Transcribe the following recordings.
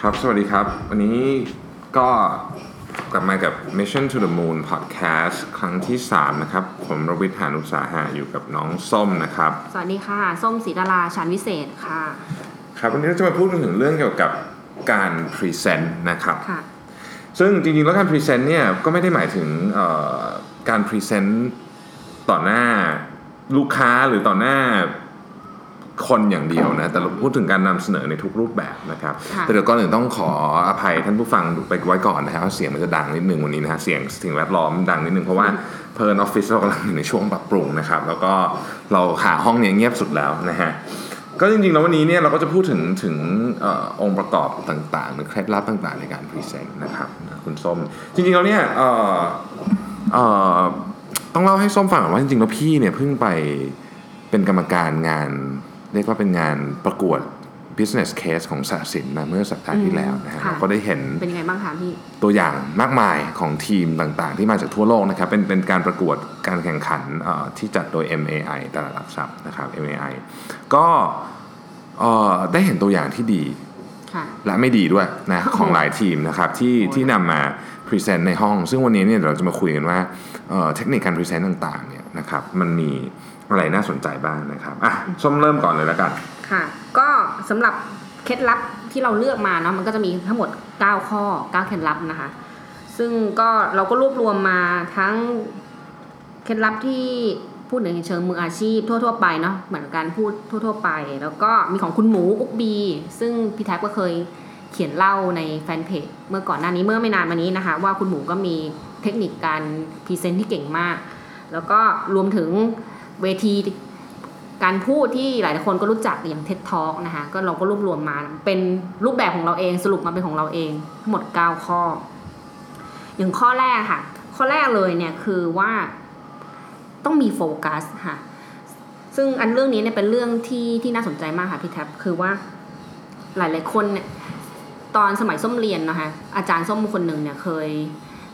ครับ สวัสดีครับ วันนี้ก็กลับมากับ Mission to the Moon Podcast ครั้งที่ 3 นะครับ ผมรวิศ หาญอุตสาหะอยู่กับน้องส้มนะครับ สวัสดีค่ะ ส้มศรีดาราชันวิเศษค่ะ ครับ วันนี้เราจะมาพูดถึงเรื่องเกี่ยวกับการ present นะครับค่ะซึ่งจริงๆ แล้วการ present เนี่ยก็ไม่ได้หมายถึงเอ่อการ present ต่อหน้าลูกค้าหรือต่อหน้า คนอย่างเดียวนะแต่เราพูดถึงการนำเสนอในทุกรูปแบบนะครับค่ะแต่เดี๋ยวก่อนอื่นต้องขออภัยท่านผู้ฟังไปไว้ก่อนนะครับว่าเสียงมันจะดังนิดนึงวันนี้นะฮะเสียงสิ่งแวดล้อมดังนิดนึงเพราะว่าเผอิญออฟฟิศเรากำลังอยู่ในช่วงปรับปรุงนะครับ แล้วก็เราหาห้องเนี้ยเงียบสุดแล้วนะฮะก็จริงๆแล้ววันนี้เนี่ยเราก็จะพูดถึงถึงเออองค์ประกอบต่างๆหรือเคล็ดลับต่างๆ ในการ present นะครับคุณส้ม จริงๆแล้วเนี่ยเอ่อเอ่อต้องเล่าให้ส้มฟังก่อนว่าจริงๆแล้วพี่เนี่ยเพิ่งไปเป็นกรรมการงาน เรียกว่าเป็นงานประกวด business case ของสาสินมาเมื่อสัปดาห์ที่แล้วนะฮะค่ะเราก็ได้เห็นเป็นยังไงบ้างคะพี่ตัวอย่างมากมายของทีมต่างๆ ที่มาจากทั่วโลกนะครับเป็นเป็นการประกวดการแข่งขันเอ่อที่จัดโดย MAI ตลาดหลักทรัพย์นะครับ MAI ก็เอ่อได้เห็นตัวอย่างที่ดีค่ะและไม่ดีด้วยนะของหลายทีมนะครับที่โอ้ยที่นำมาpresent ในห้อง ซึ่งวันนี้เนี่ยเราจะมาคุยกันว่าเอ่อเทคนิคการ present ต่างๆเนี่ยนะครับมันมี อะไรน่าสนใจบ้างนะครับอะส้มเริ่มก่อนเลยแล้วกัน ค่ะ ก็สำหรับเคล็ดลับที่เราเลือกมาเนาะมันก็จะมีทั้งหมด 9 ข้อ 9 เคล็ดลับนะคะ ซึ่งก็เราก็รวบรวมมาทั้งเคล็ดลับที่พูดในเชิงมืออาชีพทั่วๆไปเนาะเหมือนการพูดทั่ว ๆ ไป แล้วก็มีของคุณหมู Ookbee ซึ่งพี่แท็ปก็เคยเขียนเล่าในแฟนเพจเมื่อก่อนหน้านี้เมื่อไม่นานมานี้นะคะ ว่าคุณหมูก็มีเทคนิคการ present ที่เก่งมาก แล้วก็รวมถึง เวทีการพูดที่หลายคนก็รู้จักอย่าง TED Talk นะคะก็เราก็รวบรวมมาเป็นรูปแบบของเราเองสรุปมาเป็นของเราเองทั้งหมด 9 ข้อ อย่างข้อแรกค่ะ ข้อแรกเลยเนี่ยคือว่าต้องมีโฟกัสค่ะ ซึ่งอันเรื่องนี้เนี่ยเป็นเรื่องที่ที่น่าสนใจมากค่ะพี่แท็บคือว่าหลายๆคนเนี่ยตอนสมัยส้มเรียนนะคะอาจารย์ส้มคนหนึ่งเนี่ยเคย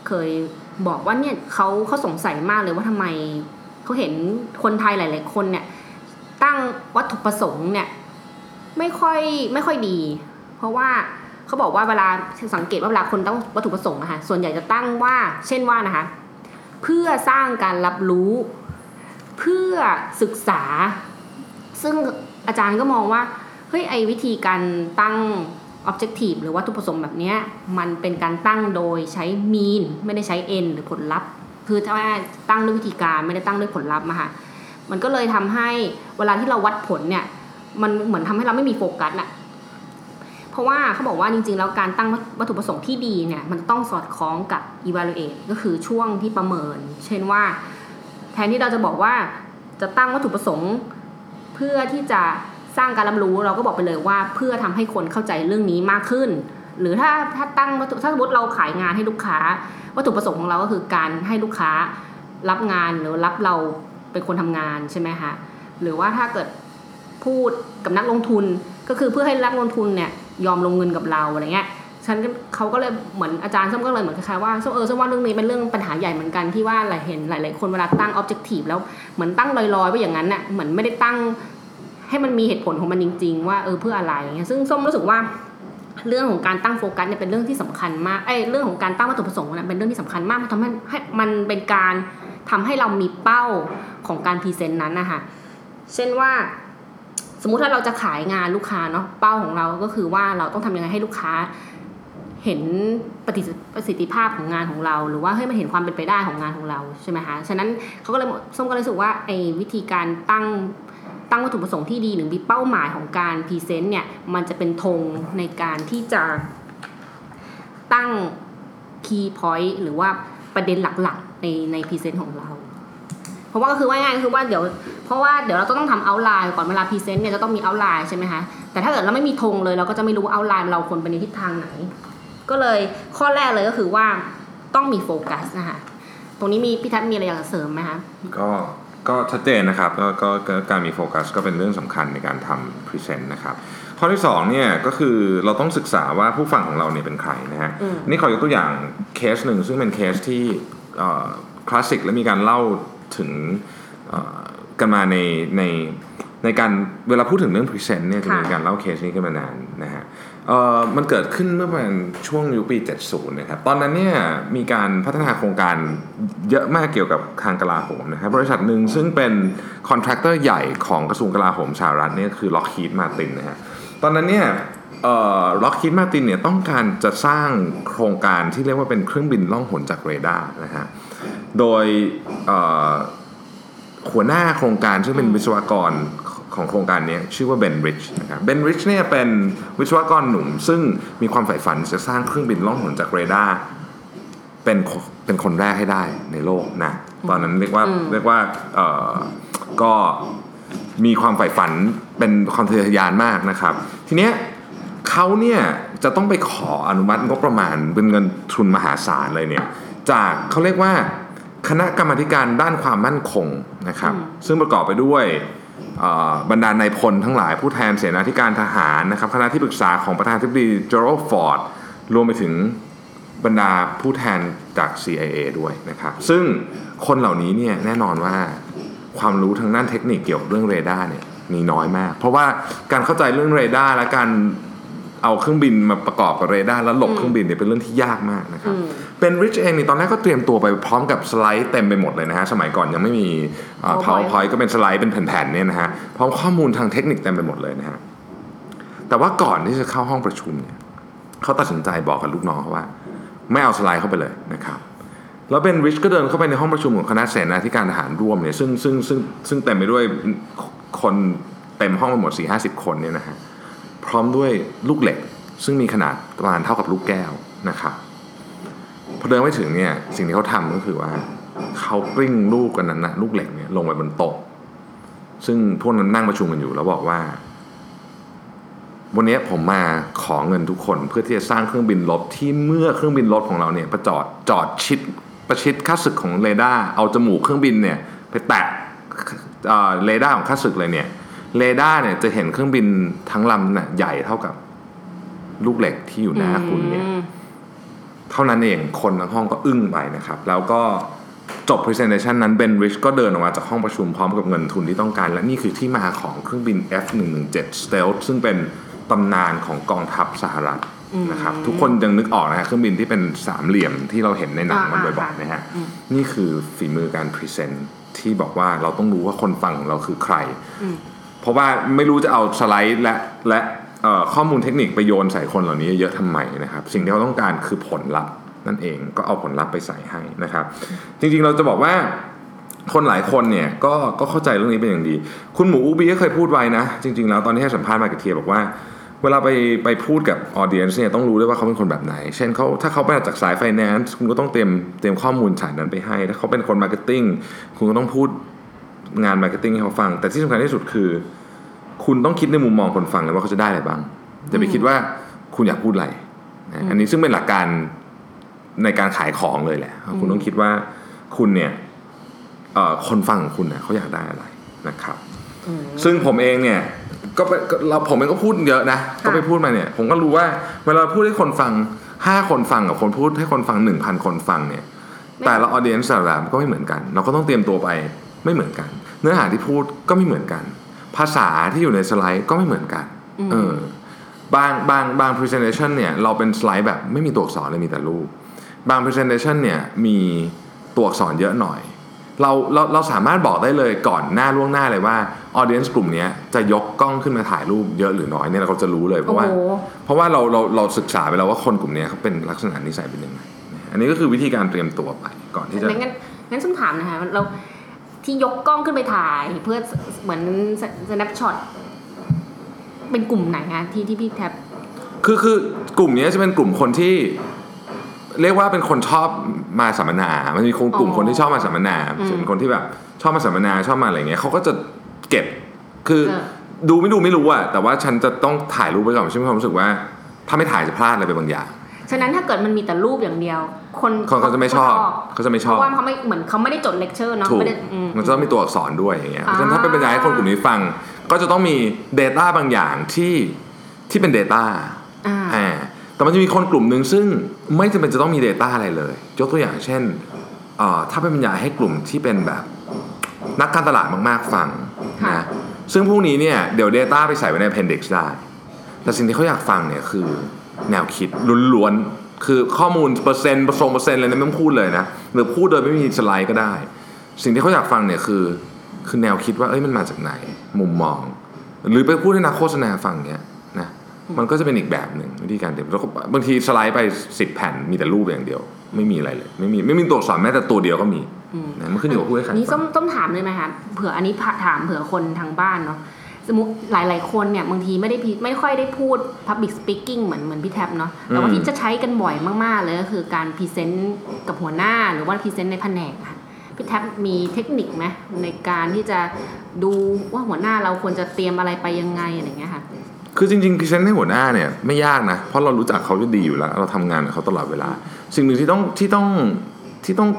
เคยบอกว่าเนี่ยเขาเขาสงสัยมากเลยว่าทำไม เขาเห็นคนไทยหลาย ๆ คนเนี่ย ตั้งวัตถุประสงค์เนี่ยไม่ค่อยไม่ค่อยดี เพราะว่าเขาบอกว่าเวลาสังเกตว่าเวลาคนตั้งวัตถุประสงค์นะคะส่วนใหญ่จะตั้งว่า เช่นว่านะคะ เพื่อสร้างการรับรู้ เพื่อศึกษา ซึ่งอาจารย์ก็มองว่าเฮ้ยไอวิธีการตั้ง objective หรือวัตถุประสงค์แบบนี้มันเป็นการตั้งโดยใช้ mean ไม่ได้ใช้ end หรือผลลัพธ์ คือถ้าว่ตั้งด้วยวิธีการไม่ได้ตั้งด้วยผลลัพธ์มาค่ะมันก็เลยทำให้เวลาที่เราวัดผลเนี่ย มันเหมือนทำให้เราไม่มีโฟกัสอะเพราะว่าเขาบอกว่าจริงๆแล้วการตั้งวัตถุประสงค์ที่ดีเนี่ย มันต้องสอดคล้องกับ evaluate ก็คือช่วงที่ประเมิน เช่นว่า แทนที่เราจะบอกว่าจะตั้งวัตถุประสงค์ เพื่อที่จะสร้างการรับรู้เราก็บอกไปเลยว่าเพื่อทำให้คนเข้าใจเรื่องนี้มากขึ้น หรือถ้าถ้าตั้งวัตถุถ้าสมมติเราขายงานให้ลูกค้า วัตถุประสงค์ของเราก็คือการให้ลูกค้ารับงานหรือรับเราเป็นคนทำงานใช่ไหมคะหรือว่าถ้าเกิดพูดกับนักลงทุนก็คือเพื่อให้นักลงทุนเนี่ยยอมลงเงินกับเราอะไรเงี้ยฉันเขาก็เลยเหมือนอาจารย์ส้มก็เลยเหมือนคล้ายๆว่าส้มเออส้มว่าเรื่องนี้เป็นเรื่องปัญหาใหญ่เหมือนกันที่ว่าหลายเห็นหลาย ๆ คนเวลาตั้ง objective แล้วเหมือนตั้งลอยๆไว้อย่างนั้นน่ะเหมือนไม่ได้ตั้งให้มันมีเหตุผลของมันจริง ๆ ว่าเออเพื่ออะไรอย่างเงี้ยซึ่งส้มรู้สึกว่า เรื่องของการตั้งโฟกัสเนี่ยเป็นเรื่องที่สำคัญมากไอ้ยเรื่องของการตั้งวัตถุประสงค์นี่ยเป็นเรื่องที่สำคัญมากมันทำให้ให้มันเป็นการทำให้เรามีเป้าของการ present นั้นนะคะเช่นว่า สมมุติถ้าเราจะขายงานลูกค้าเนาะเป้าของเราก็คือว่าเราต้องทำยังไงให้ลูกค้าเห็นประสิประสิทธิภาพของงานของเรา หรือว่าให้มันเห็นความเป็นไปได้ของงานของเราใช่ไหมคะฉะนั้นเขาก็เลยส้มก็เลยรู้สึกว่าไอ้วิธีการตั้ง ตั้งวัตถุประสงค์ที่ดีหรือมีเป้าหมายของการ present เนี่ยมันจะเป็นธงในการที่จะตั้ง key point หรือว่าประเด็นหลักๆในในพรีเซนต์ของเรา เพราะว่าก็คือว่าง่ายคือว่าเดี๋ยวเพราะว่าเดี๋ยวเราต้องทำ outline ก่อนเวลาพรีเซนต์เนี่ยจะต้องมี outline ใช่ไหมคะแต่ถ้าเกิดเราไม่มีธงเลยเราก็จะไม่รู้ว่า outline เราควรไปในทิศทางไหน ก็เลยข้อแรกเลยก็คือว่าต้องมีโฟกัสนะคะตรงนี้มีพี่แท็บมีอะไรอยากเสริมไหมคะก็ ก็ชัดเจนนะครับก็ก็ก็การมีโฟกัสก็เป็นเรื่องสำคัญในการทำพรีเซนต์นะครับข้อที่2เนี่ยก็คือเราต้องศึกษาว่าผู้ฟังของเราเนี่ยเป็นใครนะฮะอืมนี่ขอยกตัวอย่างเคสหนึ่งซึ่งเป็นเคสที่คลาสสิกและมีการเล่าถึงเอ่อกันมาในในในการเวลาพูดถึงเรื่อง present เนี่ยจะมีค่ะการเล่าเคสนี้ขึ้นมานานนะฮะ เอ่อมันเกิดขึ้นเมื่อประมาณช่วงยุคปี 70 นะครับ ตอนนั้นเนี่ยมีการพัฒนาโครงการเยอะมากเกี่ยวกับทางกลาโหมนะครับ บริษัทหนึ่งซึ่งเป็น contractor ใหญ่ของกระทรวงกลาโหมสหรัฐเนี่ยคือ Lockheed Martin นะฮะ ตอนนั้นเนี่ยLockheed Martin เนี่ยต้องการจะสร้างโครงการที่เรียกว่าเป็นเครื่องบินล่องหนจากเรดาร์นะฮะ โดยหัวหน้าโครงการซึ่งเป็นวิศวกร ของโครงการเนี้ยชื่อว่า Ben Rich นะครับ Ben Rich เนี่ยเป็นวิศวกรหนุ่ม ซึ่งมีความใฝ่ฝันจะสร้างเครื่องบินล่องหนจากเรดาร์เป็นคนเป็นคนแรกให้ได้ในโลกนะตอนนั้นเรียกว่าเรียกว่าเอ่อก็มีความใฝ่ฝันเป็นความทะเยอทะยานมากนะครับ ทีเนี้ยเขาเนี่ยจะต้องไปขออนุมัติงบประมาณเป็นเงินทุนมหาศาลเลยเนี่ยจากเขาเรียกว่าคณะกรรมาธิการด้านความมั่นคงนะครับ ซึ่งประกอบไปด้วยเอ่อ บรรดานายพลทั้งหลายผู้แทนเสนาธิการทหารนะครับคณะที่ปรึกษาของประธานาธิบดีเจอรัลด์ฟอร์ดรวมไปถึงบรรดาผู้แทนจาก CIA ด้วยนะครับ ซึ่งคนเหล่านี้เนี่ยแน่นอนว่าความรู้ทางด้านเทคนิคเกี่ยวกับเรื่องเรดาร์เนี่ยมีน้อยมาก เพราะว่าการเข้าใจเรื่องเรดาร์และการ เอาเครื่องบินมาประกอบกับเรดาร์แล้วหลบเครื่องบินเนี่ยเป็นเรื่องที่ยากมากนะครับ Ben Rich เองนี่ตอนแรกก็เตรียมตัวไปพร้อมกับสไลด์เต็มไปหมดเลยนะฮะสมัยก่อนยังไม่มีเอ่อ PowerPoint PowerPoint ก็เป็นสไลด์เป็นแผ่นๆเนี่ยนะฮะพร้อมข้อมูลทางเทคนิคเต็มไปหมดเลยนะฮะแต่ว่าก่อนที่จะเข้าห้องประชุมเนี่ยเขาตัดสินใจบอกกับลูกน้องเขาว่า ไม่เอาสไลด์เข้าไปเลยนะครับแล้วเบนริชก็เดินเข้าไปในห้องประชุมของคณะเสนาธิการทหารร่วมเนี่ยซึ่งซึ่งซึ่งซึ่งเต็มไปด้วยคนเต็มห้องไปหมด4 50คนเนี่ยนะฮะ พร้อมด้วยลูกเหล็ก ซึ่งมีขนาดประมาณเท่ากับลูกแก้วนะครับพอเดินไปถึงเนี่ยสิ่งที่เขาทำก็คือว่าเขากลิ้งลูกกันนั้นนะลูกเหล็กเนี่ยลงไปบนโต๊ะซึ่งพวกนั้นนั่งประชุมกันอยู่แล้วบอกว่า วันนี้ผมมาขอเงินทุกคนเพื่อที่จะสร้างเครื่องบินรบที่เมื่อเครื่องบินรบของเราเนี่ยประจอดจอดชิดประชิดข้าศึกของเรดาร์เอาจมูกเครื่องบินเนี่ยไปแตะเออเรดาร์ของข้าศึกเลยเนี่ย เรดาร์เนี่ยจะเห็นเครื่องบินทั้งลำน่ะใหญ่เท่ากับลูกเหล็กที่อยู่หน้าคุณเนี่ยอืมเท่านั้นเองคนทั้งห้องก็อึ้งไปนะครับ แล้วก็จบ presentation นั้น Ben Rich ก็เดินออกมาจากห้องประชุมพร้อมกับเงินทุนที่ต้องการ และนี่คือที่มาของเครื่องบิน F117 Stealth ซึ่งเป็นตำนานของกองทัพสหรัฐนะครับ ทุกคนยังนึกออกนะฮะเครื่องบินที่เป็นสามเหลี่ยมที่เราเห็นในหนังมันอ่าบ่อยค่ะๆนะฮะนี่คือฝีมือการพรีเซนต์ที่บอกว่าเราต้องรู้ว่าคนฟังของเราคือใครเพ ราะว่าไม่รู้จะเอาสไลด์และและข้อมูลเทคนิคไปโยนใส่คนเหล่านี้เยอะทำไมนะครับ สิ่งที่เขาต้องการคือผลลัพธ์นั่นเองก็เอาผลลัพธ์ไปใส่ให้นะครับ จริงๆเราจะบอกว่าคนหลายคนเนี่ยก็ก็เข้าใจเรื่องนี้เป็นอย่างดี คุณหมู Ookbee ก็เคยพูดไว้นะ จริง ๆ แล้วตอนที่ให้สัมภาษณ์มากับเทียบอกว่า เวลาไปไปพูดกับ audience เนี่ยต้องรู้ด้วยว่าเขาเป็นคนแบบไหน เช่นเขาถ้าเขามาจากสายไฟแนนซ์คุณก็ต้องเตรียมเตรียมข้อมูลสายนั้นไปให้ ถ้าเขาเป็นคน marketing คุณก็ต้องพูด งาน marketing ให้เขาฟัง แต่ที่สำคัญที่สุดคือ คุณต้องคิดในมุมมองคนฟังเลยว่าเขาจะได้อะไรบ้างอย่าไปคิดว่าคุณอยากพูดอะไรนะอันนี้ซึ่งเป็นหลักการในการขายของเลยแหละ คุณต้องคิดว่าคุณเนี่ยเอ่อคนฟังของคุณเนี่ยเขาอยากได้อะไรนะครับ ซึ่งผมเองเนี่ยก็ไปก็เราผมเองก็พูดเยอะนะก็ไปพูดมาเนี่ย ผมก็รู้ว่าเวลาพูดให้คนฟังห้าคนฟังกับคนพูดให้คนฟังหนึ่งพันคนฟังเนี่ย แต่ละออเดียนส์แต่ละก็ไม่เหมือนกัน เราก็ต้องเตรียมตัวไป ไม่เหมือนกัน เนื้อหาที่พูดก็ไม่เหมือนกัน ภาษาที่อยู่ในสไลด์ก็ไม่เหมือนกันเออบางบางบาง presentation เนี่ยเราเป็นสไลด์แบบไม่มีตัวอักษรเลยมีแต่รูป บาง presentation เนี่ยมีตัวอักษรเยอะหน่อย เราเราเราสามารถบอกได้เลยก่อนหน้าล่วงหน้าเลยว่า audience กลุ่มเนี้ยจะยกกล้องขึ้นมาถ่ายรูปเยอะหรือน้อยเนี่ยเราก็จะรู้เลยเพราะว่าโอ้โหเพราะว่าเราเราเราศึกษาไปแล้วว่าคนกลุ่มเนี้ยเขาเป็นลักษณะนิสัยเป็นยังไงอันนี้ก็คือวิธีการเตรียมตัวไปก่อนที่จะงั้นงั้นส้มถามนะคะเรา ที่ยกกล้องขึ้นไปถ่าย เพื่อเหมือน snapshot เป็นกลุ่มไหนคะที่ที่พี่แท็บคือคือกลุ่มเนี้ยจะเป็นกลุ่มคนที่ เรียกว่าเป็นคนชอบมาสัมมนา มันมีคนกลุ่มอ๋อคนที่ชอบมาสัมมนาอืมเป็นคนที่แบบ ชอบมาสัมมนาชอบมาอะไรเงี้ยเขาก็จะเก็บคือเออดูไม่ดูไม่รู้อะแต่ว่าฉันจะต้องถ่ายรูปไว้ก่อนฉันมีความรู้สึกว่า ถ้าไม่ถ่ายจะพลาดอะไรไปบางอย่าง ฉะนั้นถ้าเกิดมันมีแต่รูปอย่างเดียว คนคนเขาจะไม่ชอบเขาจะไม่ชเพอบราะว่าเขาไม่เหมือนเขาไม่ได้จดเลคเชอร์เนาะถูกไม่ได้อืมมันจะต้องมีตัวอักษรด้วยอย่างเงี้ยเพราะฉะนั้นอ่าถ้าเป็นบรรยายให้คนกลุ่มนี้ฟัง ก็จะต้องมี Data บางอย่างที่ที่เป็น Data อ่าอ่าแต่มันจะมีคนกลุ่มหนึ่งซึ่งไม่จำเป็นจะต้องมี Data อะไรเลย ยกตัวอย่างเช่นเอ่อถ้าเป็นบรรยายให้กลุ่มที่เป็นแบบนักการตลาดมากๆฟังค่ะนะซึ่งพวกนี้เนี่ยเดี๋ยว Data ไปใส่ไว้ใน appendix ได้ แต่สิ่งที่เขาอยากฟังเนี่ยคือ แนวคิดล้วนๆคือข้อมูลเปอร์เซ็นต์ปร์เซ็นต์เปอร์เซ็นต์อะไรนี่ยไม่ต้องพูดเลยนะหรือพูดโดยไม่มีสไลด์ก็ได้ สิ่งที่เขาอยากฟังเนี่ยคือ คือแนวคิดว่าเอ้ยมันมาจากไหน มุมมอง หรือไปพูดให้นักโฆษณาฟังเนี่ยนะมันก็จะเป็นอีกแบบหนึ่งวิธีการเด็แล้วก็บางทีสไลด์ไปสิบแผ่นมีแต่รูปอย่างเดียว ไม่มีอะไรเลย ไม่มีไม่มีตัวอักษรแม้แต่ตัวเดียวก็มีนะมันขึ้นอยู่กับผู้ให้ใครนี่ต้องต้องถามเลยไหมคะเผื่ออันนี้ถามเผื่อคนทางบ้านเนาะ สมมติหลาย ๆ คนเนี่ยบางทีไม่ได้พิไม่ค่อยได้พูด Public Speaking เหมือนเหมือนพี่แท็บเนาะแต่ว่าที่จะใช้กันบ่อยมาก ๆ เลยก็คือการพรีเซนต์กับหัวหน้าหรือว่าพรีเซนต์ในแผนกค่ะพี่แท็บมีเทคนิคไหมในการที่จะดูว่าหัวหน้าเราควรจะเตรียมอะไรไปยังไงอะไรเงี้ยค่ะคือจริงๆพรีเซนต์ให้หัวหน้าเนี่ยไม่ยากนะเพราะเรารู้จักเขาจะดีอยู่แล้ว เราทำงานกับเขาตลอดเวลา สิ่งหนึ่งที่ต้องที่ต้องที่ต้อง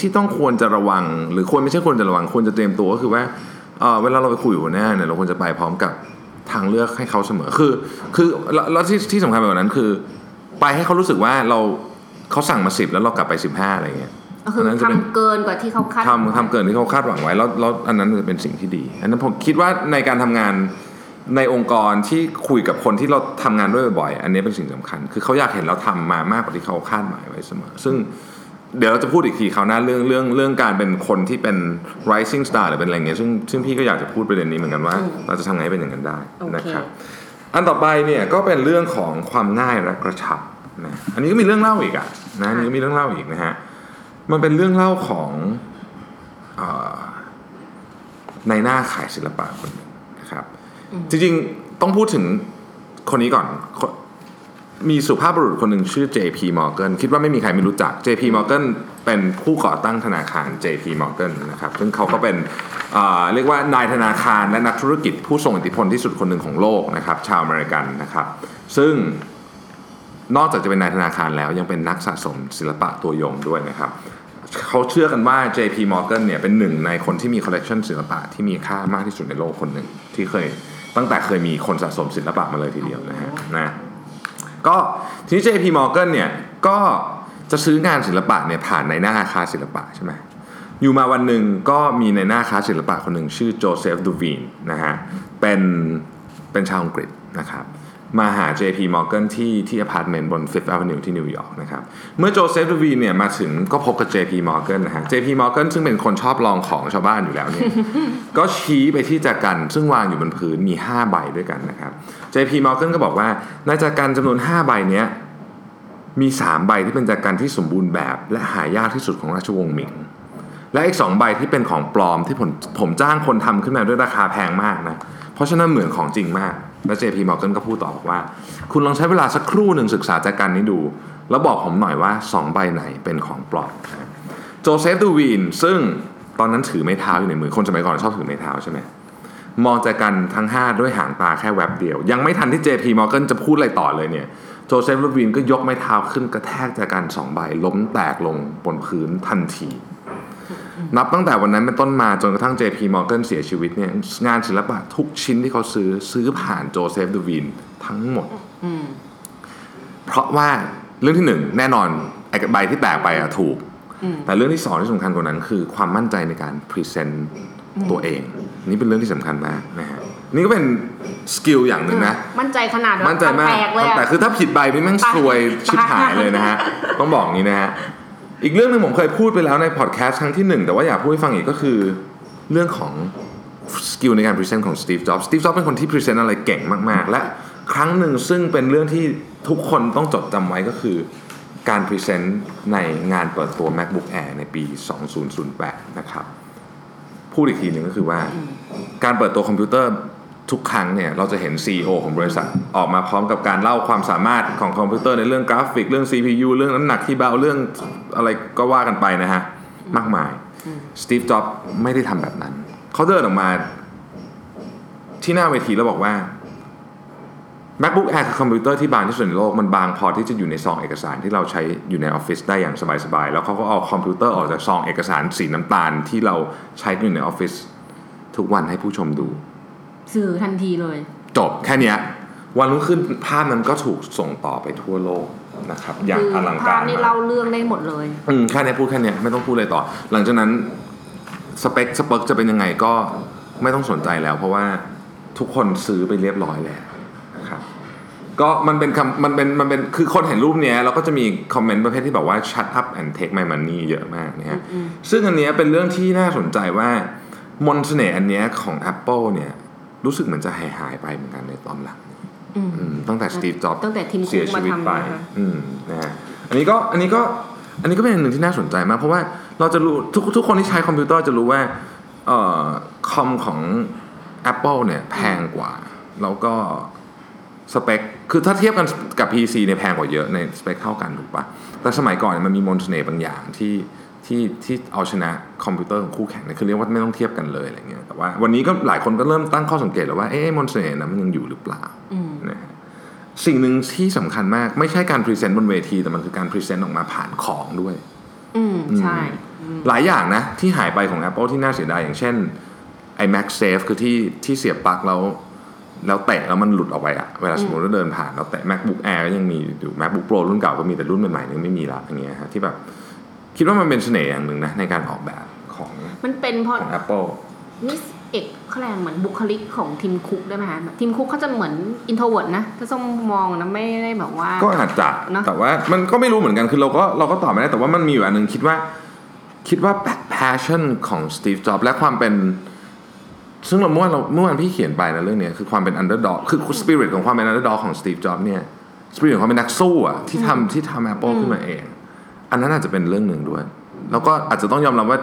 ที่ต้องควรจะระวัง หรือควรไม่ใช่ควรจะระวังควรจะเตรียมตัวก็คือว่า เอ่อเวลาเราไปคุยกับหัวหน้าเนี่ยเราควรจะไปพร้อมกับทางเลือกให้เขาเสมอคือ คือแล้วแล้วที่ที่สำคัญไปกว่านั้นคือ ไปให้เขารู้สึกว่าเราเขาสั่งมาสิบแล้วเรากลับไปสิบห้าอะไรเงี้ยก็คืออันนั้นจะเป็นทำเกินกว่าที่เขาคาดทำทำเกินที่เขาคาดหวังไว้แล้วแล้วอันนั้นจะเป็นสิ่งที่ดี อันนั้นผมคิดว่าในการทำงานในองค์กรที่คุยกับคนที่เราทำงานด้วยบ่อยๆ อันนี้เป็นสิ่งสำคัญ คือเขาอยากเห็นเราทำมามากกว่าที่เขาคาดหมายไว้เสมอ ซึ่ง เดี๋ยวเราจะพูดอีกทีคราวหน้าเรื่องเรื่องเรื่องการเป็นคนที่เป็น rising star หรือเป็นอะไรเงี้ยซึ่งซึ่งพี่ก็อยากจะพูดประเด็นนี้เหมือนกันว่า เราจะทำไงให้เป็นอย่างนั้นได้โอเคนะครับอันต่อไปเนี่ยก็เป็นเรื่องของความง่ายและกระชับนะอันนี้ก็มีเรื่องเล่าอีกอะนะอันนี้ก็มีเรื่องเล่าอีกนะฮะมันเป็นเรื่องเล่าของเออในหน้าขายศิลปะคนหนึ่งนะครับ จริงๆต้องพูดถึงคนนี้ก่อนคน มีสุภาพบุรุษคนหนึ่งชื่อ JP Morgan คิดว่าไม่มีใครไม่รู้จัก JP Morgan เป็นผู้ก่อตั้งธนาคาร JP Morgan นะครับ ซึ่งเขาก็เป็นเรียกว่านายธนาคารและนักธุรกิจผู้ทรงอิทธิพลที่สุดคนหนึ่งของโลกนะครับ ชาวอเมริกันนะครับ ซึ่งนอกจากจะเป็นนายธนาคารแล้วยังเป็นนักสะสมศิลปะตัวยงด้วยนะครับเขาเชื่อกันว่า JP Morgan เนี่ยเป็นหนึ่งในคนที่มีคอลเลกชันศิลปะที่มีค่ามากที่สุดในโลกคนหนึ่งที่เคยตั้งแต่เคยมีคนสะสมศิลปะมาเลยทีเดียวนะฮะนะ ก็ทีนี้ JP Morgan เนี่ยก็จะซื้องานศิลปะเนี่ยผ่านนายหน้าค้าศิลปะใช่ไหมอยู่มาวันหนึ่งก็มีนายหน้าค้าศิลปะคนหนึ่งชื่อ Joseph Duveen นะฮะเป็นเป็นชาวอังกฤษนะครับ มาหา JP Morgan ที่ที่อพาร์ตเมนต์บน Fifth Avenue ที่นิวยอร์กนะครับ เมื่อ Joseph Duveen เนี่ยมาถึงก็พบกับ JP Morgan นะฮะ JP Morgan ซึ่งเป็นคนชอบลองของชาวบ้านอยู่แล้วเนี่ย ก็ชี้ไปที่จากกันซึ่งวางอยู่บนพื้นมี 5 ใบด้วยกันนะครับ JP Morgan ก็บอกว่าในจากกันจำนวน 5 ใบเนี้ยมี 3 ใบที่เป็นจากกันที่สมบูรณ์แบบ และหายากที่สุดของราชวงศ์หมิง และอีก 2 ใบที่เป็นของปลอมที่ผมผมจ้างคนทำขึ้นมาด้วยราคาแพงมากนะ เพราะฉะนั้นเหมือนของจริงมาก แล้ว JP Morgan ก็พูดต่อบอกว่า คุณลองใช้เวลาสักครู่หนึ่งศึกษาจากกันนี้ดู แล้วบอกผมหน่อยว่า 2 ใบไหนเป็นของปลอมJoseph Duveen ซึ่งตอนนั้นถือไม้เท้าอยู่ในมือคนสมัยก่อนชอบถือไม้เท้าใช่ไหมมองแจกันทั้ง 5 ด้วยหางตาแค่แวบเดียว ยังไม่ทันที่ JP Morgan จะพูดอะไรต่อเลยเนี่ย Joseph Duveen ก็ยกไม้เท้าขึ้นกระแทกแจกันสองใบล้มแตกลงบนพื้นทันที นับตั้งแต่วันนั้นเป็นต้นมาจนกระทั่ง JP Morgan เสียชีวิตเนี่ยงานศิลปะทุกชิ้นที่เขาซื้อซื้อผ่าน Joseph Duveen ทั้งหมดอืมเพราะว่าเรื่องที่หนึ่งแน่นอนไอ้ใบที่แตกไปอะถูกอืมแต่เรื่องที่สองที่สำคัญกว่านั้น คือความมั่นใจในการพรีเซนต์ตัวเอง นี่เป็นเรื่องที่สำคัญมากนะฮะนี่ก็เป็น skill อย่างหนึ่งนะ มั่นใจขนาดว่ามั่นใจมากแตกเลยอะแต่คือถ้าผิดใบนี่แม่งตายซวยตายชิบหายเลยนะฮะ ต้องบอกงี้นะฮะ อีกเรื่องหนึ่งผมเคยพูดไปแล้วในพอดแคสต์ครั้งที่หนึ่งแต่ว่าอยากพูดให้ฟังอีกก็คือเรื่องของ skill ในการพรีเซนต์ของสตีฟจ็อบส์สตีฟจ็อบส์เป็นคนที่พรีเซนต์อะไรเก่งมาก ๆ และครั้งหนึ่งซึ่งเป็นเรื่องที่ทุกคนต้องจดจำไว้ก็คือการพรีเซนต์ในงานเปิดตัว MacBook Air ในปี 2008 นะครับ พูดอีกทีหนึ่งก็คือว่าการเปิดตัวคอมพิวเตอร์ ทุกครั้งเนี่ยเราจะเห็น CEO ของบริษัทออกมาพร้อมกับการเล่าความสามารถของคอมพิวเตอร์ในเรื่องกราฟิกเรื่อง CPU เรื่องน้ำหนักที่เบาเรื่องอะไรก็ว่ากันไปนะฮะ มากมายสตีฟจ็อบส์ไม่ได้ทำแบบนั้น เขาเดินออกมา ที่หน้าเวทีแล้วบอกว่า MacBook Air คือคอมพิวเตอร์ที่บางที่สุดในโลก มันบางพอที่จะอยู่ในซองเอกสารที่เราใช้อยู่ในออฟฟิศได้อย่างสบายๆ แล้วเขาก็เอาคอมพิวเตอร์ออกจากซองเอกสารสีน้ำตาลที่เราใช้อยู่ในออฟฟิศทุกวันให้ผู้ชมดู สื่อทันทีเลย จบแค่เนี้ยวันรุ่งขึ้นภาพนั้นก็ถูกส่งต่อไปทั่วโลกนะครับ อย่างคืออลังการมากภาพนี่เล่าเรื่องได้หมดเลย อืมแค่เนี้ยพูดแค่เนี้ยไม่ต้องพูดอะไรต่อ หลังจากนั้นสเปคสเปคจะเป็นยังไงก็ไม่ต้องสนใจแล้ว เพราะว่าทุกคนซื้อไปเรียบร้อยแล้วนะครับ ก็มันเป็นคำมันเป็นมันเป็นคือคนเห็นรูปเนี้ยเราก็จะมีคอมเมนต์ประเภทที่บอกว่า shut up and take my money เยอะมากนะฮะซึ่งอันเนี้ยเป็นเรื่องที่น่าสนใจว่ามนต์เสน่ห์อันเนี้ยของ Apple เนี่ย รู้สึกเหมือนจะหายหายไปเหมือนกันในตอนหลังอืมอืมตั้งแต่สตีฟจ็อบตั้งแต่ทีมคุเสียกชีมาวิตทำไปนะคะอืมนะฮะอันนี้ก็อันนี้ก็อันนี้ก็เป็นอันหนึ่งที่น่าสนใจมาก เพราะว่าเราจะรู้ทุกทุกคนที่ใช้คอมพิวเตอร์จะรู้ว่าเอ่อคอมของ Apple เนี่ยแพงกว่า แล้วก็สเปค คือถ้าเทียบกันกับ PC เนี่ยแพงกว่าเยอะในสเปคเท่ากันถูกปะแต่สมัยก่อนเนี่ยมันมีมนต์เสน่ห์บางอย่างที่ ที่ที่เอาชนะคอมพิวเตอร์ของคู่แข่งเนี่ยคือเรียกว่าไม่ต้องเทียบกันเลยอะไรเงี้ยแต่ว่าวันนี้ก็หลายคนก็เริ่มตั้งข้อสังเกตแล้วว่าเอ๊ะมนต์เสน่ห์นั้นมันยังอยู่หรือเปล่าอืมนะฮะสิ่งหนึ่งที่สำคัญมากไม่ใช่การพรีเซนต์บนเวที แต่มันคือการพรีเซนต์ออกมาผ่านของด้วย อืมใช่ หลายอย่างนะ ที่หายไปของ Apple ที่น่าเสียดายอย่างเช่นไอ้ MagSafe คือที่ที่เสียบปลั๊กแล้วแล้วแตะแล้วมันหลุดออกไปอะเวลาสมมติว่าเดินผ่านแล้วแตะ MacBook Air ก็ยังมีอยู่ MacBook Pro รุ่นเก่าก็มีแต่รุ่นใหม่ๆนี่ไม่มีละอย่างเงี้ยฮะที่แบบ คิดว่ามันเป็นเสน่ห์อย่างหนึ่งนะในการออกแบบของมันเป็นเพราะของ Apple นี่เอกเขาเรียกเหมือนบุคลิกของทิมคุกได้ไหมคะทิมคุกเขาจะเหมือน introvert นะถ้าส้มมองนะไม่ได้แบบว่า ก็อาจจะเนอะแต่ว่ามันก็ไม่รู้เหมือนกันคือเราก็เราก็ตอบไม่ได้แต่ว่ามันมีอยู่อันหนึ่งคิดว่า คิดว่า passion ของ Steve Jobs และความเป็น ซึ่งเราเมื่อวานเราเมื่อวานพี่เขียนไปนะเรื่องเนี้ยคือความเป็น underdog คือ spirit ของความเป็น underdog ของ Steve Jobs เนี่ย spirit ของความเป็นนักสู้อะที่ทำที่ทำ Apple ขึ้นมาเอง อันนั้นอาจจะเป็นเรื่องหนึ่งด้วย แล้วก็อาจจะต้องยอมรับว่า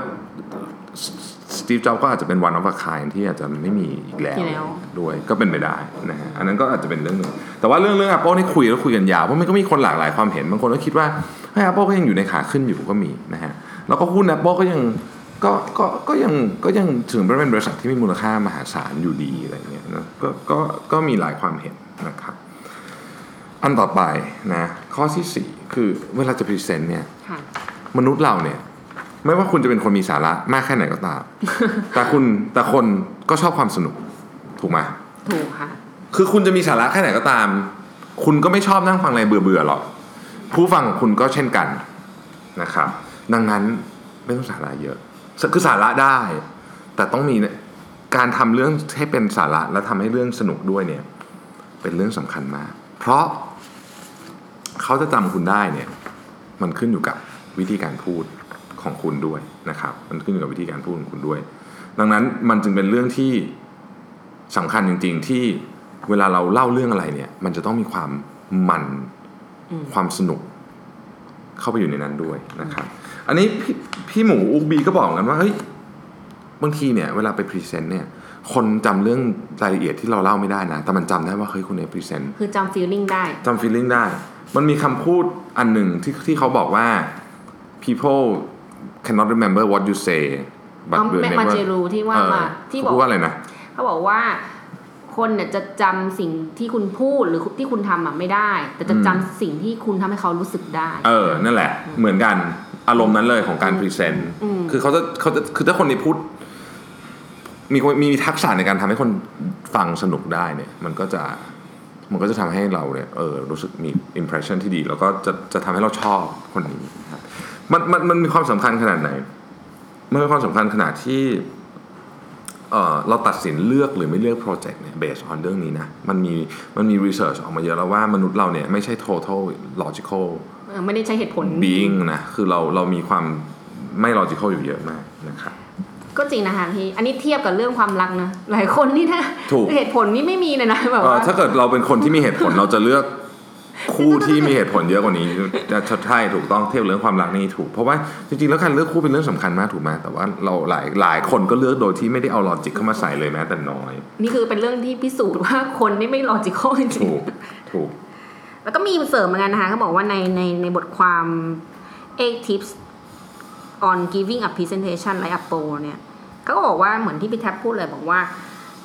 Steve Jobs ก็อาจจะเป็น one of a kind ที่อาจจะไม่มีอีกแล้วอีกแล้วด้วยก็เป็นไปได้นะฮะอันนั้นก็อาจจะเป็นเรื่องหนึ่งแต่ว่าเรื่องเรื่อง Apple นี่คุยแล้วคุยกันยาว เพราะมันก็มีคนหลากหลายความเห็น บางคนก็คิดว่าให้ Apple ก็ยังอยู่ในขาขึ้นอยู่ก็มีนะฮะแล้วก็หุ้น Apple ก็ยังก็ก็ก็ยังก็ยังถึงเป็นบริษัทที่มีมูลค่ามหาศาลอยู่ดีอะไรเงี้ยนะก็ก็ก็มีหลายความเห็นนะครับ อันต่อไปนะข้อที่สี่คือเวลาจะพรีเซนต์เนี่ยค่ะมนุษย์เราเนี่ย ไม่ว่าคุณจะเป็นคนมีสาระมากแค่ไหนก็ตาม แต่คุณแต่คนก็ชอบความสนุก ถูกไหมถูกค่ะ คือคุณจะมีสาระแค่ไหนก็ตาม คุณก็ไม่ชอบนั่งฟังอะไรเบื่อๆหรอกผู้ฟังคุณก็เช่นกันนะครับ ดังนั้นไม่ต้องสาระเยอะ คือสาระได้ แต่ต้องมีเนี่ยการทำเรื่องให้เป็นสาระและทำให้เรื่องสนุกด้วยเนี่ย เป็นเรื่องสำคัญมาก เพราะ เขาจะจำคุณได้เนี่ยมันขึ้นอยู่กับวิธีการพูดของคุณด้วยนะครับ มันขึ้นอยู่กับวิธีการพูดของคุณด้วย ดังนั้นมันจึงเป็นเรื่องที่สำคัญจริง ๆ ที่เวลาเราเล่าเรื่องอะไรเนี่ย มันจะต้องมีความมันอืมความสนุก เข้าไปอยู่ในนั้นด้วยนะครับ อันนี้พี่พี่หมูอุกบีก็บอกเหมือนกันว่าเฮ้ยบางทีเนี่ยเวลาไปพรีเซนต์เนี่ยคนจำเรื่องรายละเอียดที่เราเล่าไม่ได้นะ แต่มันจำได้ว่าเฮ้ยคุณเนี่ยพรีเซนต์คือจำฟีลลิ่งได้จำ feeling ได้ มันมีคำพูดอันหนึ่งที่ที่เขาบอกว่า people cannot remember what you say but อ๋อ will แม่ never มาเจรูที่ว่าเออมาที่บเขาอกพูดว่าอะไรนะเขาบอกว่าคนเนี่ยจะจำสิ่งที่คุณพูดหรือที่คุณทำอะไม่ได้ แต่จะจำสิ่งที่คุณทำให้เขารู้สึกได้ เออ นั่นแหละ เหมือนกันอารมณ์นั้นเลยของการอืมพรีเซนต์อืมคือเขาจะเขาจะคือถ้าคนนี้พูดมีคนมีทักษะในการทำให้คนฟังสนุกได้เนี่ย มันก็จะ มันก็จะทำให้เราเนี่ยเออรู้สึกมี impression ที่ดี แล้วก็จะจะทำให้เราชอบคนนี้ครับมันมันมันมีความสำคัญขนาดไหนมันมีความสำคัญขนาดที่เอ่อเราตัดสินเลือกหรือไม่เลือกโปรเจกต์เนี่ย based on เรื่องนี้นะมันมีมันมี research ออกมาเยอะแล้วว่ามนุษย์เราเนี่ยไม่ใช่ total logical เออไม่ได้ใช้เหตุผล being นะคือเราเรามีความไม่ logical อยู่เยอะมากนะครับ ก็จริงนะคะพี่ อันนี้เทียบกับเรื่องความรักนะ หลายคนนี่นะถูกเหตุผลนี่ไม่มีเลยนะแบบเอ่อว่าถ้าเกิดเราเป็นคนที่มีเหตุผลเราจะเลือกคู่ที่มีเหตุผลเยอะกว่านี้จะใช่ถูกต้องเทียบเรื่องความรักนี่ถูก เพราะว่าจริงๆ แล้วการเลือกคู่เป็นเรื่องสำคัญมากถูกไหมแต่ว่าเราหลายหลายคนก็เลือกโดยที่ไม่ได้เอาลอจิกเข้ามาใส่เลยแม้แต่น้อย นี่คือเป็นเรื่องที่พิสูจน์ว่าคนนี่ไม่ลอจิคอลจริงถูกถูกๆแล้วก็มีเสริมเหมือนกันนะคะเขาบอกว่าในในในบทความ8 tips on giving a presentation like a pro เนี่ยเขาก็บอกว่าเหมือนที่พี่แท็บพูดเลยบอกว่า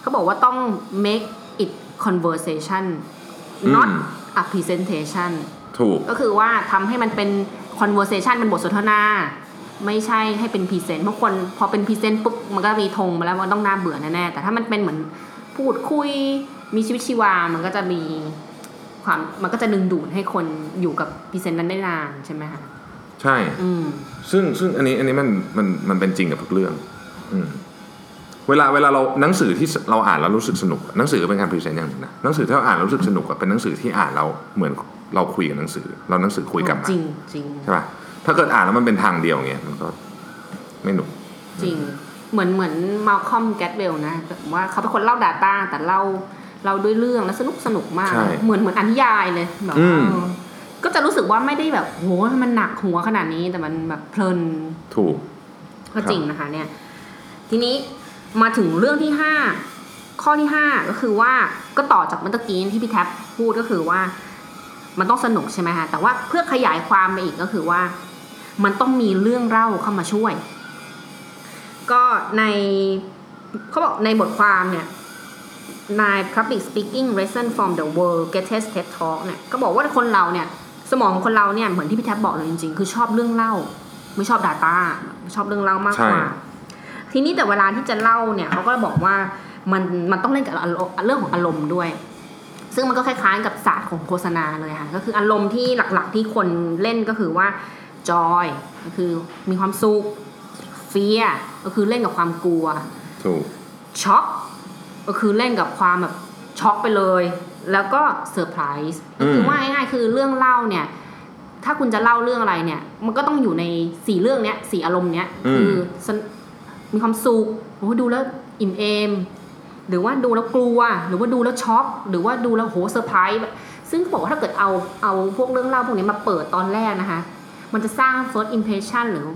เขาบอกว่าต้อง make it conversation not อืม a presentation ถูก ก็คือว่าทำให้มันเป็น conversation เป็นบทสนทนา ไม่ใช่ให้เป็นพรีเซนต์เพราะคนพอเป็นพรีเซนต์ปุ๊บมันก็มีธงมาแล้วว่าต้องน่าเบื่อแน่ๆแต่ถ้ามันเป็นเหมือนพูดคุยมีชีวิตชีวา มันก็จะมีความมันก็จะดึงดูดให้คนอยู่กับพรีเซนต์นั้นได้นานใช่ไหมคะใช่ อืม ซึ่งซึ่งอันนี้อันนี้มันมันมันเป็นจริงกับทุกเรื่อง อืมเวลาเวลาเราหนังสือที่เราอ่านแล้วรู้สึกสนุก หนังสือก็เป็นการพรีเซนต์อย่างหนึ่งนะหนังสือที่เราอ่านแล้วรู้สึกสนุกอะเป็นหนังสือที่อ่านแล้วเหมือนเราคุยกับหนังสือ เราหนังสือคุยกลับมาจริงจริงใช่ป่ะถ้าเกิดอ่านแล้วมันเป็นทางเดียวเงี้ยมันก็ไม่หนุกจริงเหมือนเหมือน Malcolm Gladwell นะแบบว่าเขาเป็นคนเล่า Data แต่เล่าเราด้วยเรื่องแล้วสนุกสนุกมากใช่เหมือนเหมือนอนิยายเลยแบบอืว่ามเออ ก็จะรู้สึกว่าไม่ได้แบบโหมันหนักหัวขนาดนี้แต่มันแบบเพลินถูกก็จริงนะคะเนี่ย ทีนี้มาถึงเรื่องที่ห้าข้อที่ห้าก็คือว่าก็ต่อจากเมื่อกี้ที่พี่แท็บพูดก็คือว่า มันต้องสนุกใช่ไหมคะแต่ว่าเพื่อขยายความไปอีกก็คือว่า มันต้องมีเรื่องเล่าเข้ามาช่วย ก็ในเขาบอกในบทความเนี่ยนาย public speaking lesson from the world greatest TED talk เนี่ยก็บอกว่าคนเราเนี่ย สมองคนเราเนี่ยเหมือนที่พี่แท็บบอกเลยจริงๆ คือชอบเรื่องเล่า ไม่ชอบ Data ชอบเรื่องเล่ามากกว่าใช่ทีนี้แต่เวลาที่จะเล่าเนี่ยเขาก็บอกว่ามันมันต้องเล่นกับอารมณ์เรื่องของอารมณ์ด้วย ซึ่งมันก็คล้ายๆกับศาสตร์ของโฆษณาเลยค่ะก็คืออารมณ์ที่หลักๆที่คนเล่นก็คือว่าjoy ก็คือมีความสุข fear ก็คือเล่นกับความกลัวถูกช็อกก็คือเล่นกับความแบบช็อกไปเลย แล้วก็เซอร์ไพรส์ก็คือว่าง่ายๆคือเรื่องเล่าเนี่ย ถ้าคุณจะเล่าเรื่องอะไรเนี่ย มันก็ต้องอยู่ในสี่เรื่องเนี้ยสี่อารมณ์เนี้ยคือสนมีความสุขโอ้โหดูแล้วอิ่มเอม หรือว่าดูแล้วกลัว หรือว่าดูแล้วช็อกหรือว่าดูแล้วโหเซอร์ไพรส์แบบซึ่งเขาบอกว่าถ้าเกิดเอาเอาพวกเรื่องเล่าพวกนี้มาเปิดตอนแรกนะคะ มันจะสร้าง first impression หรือ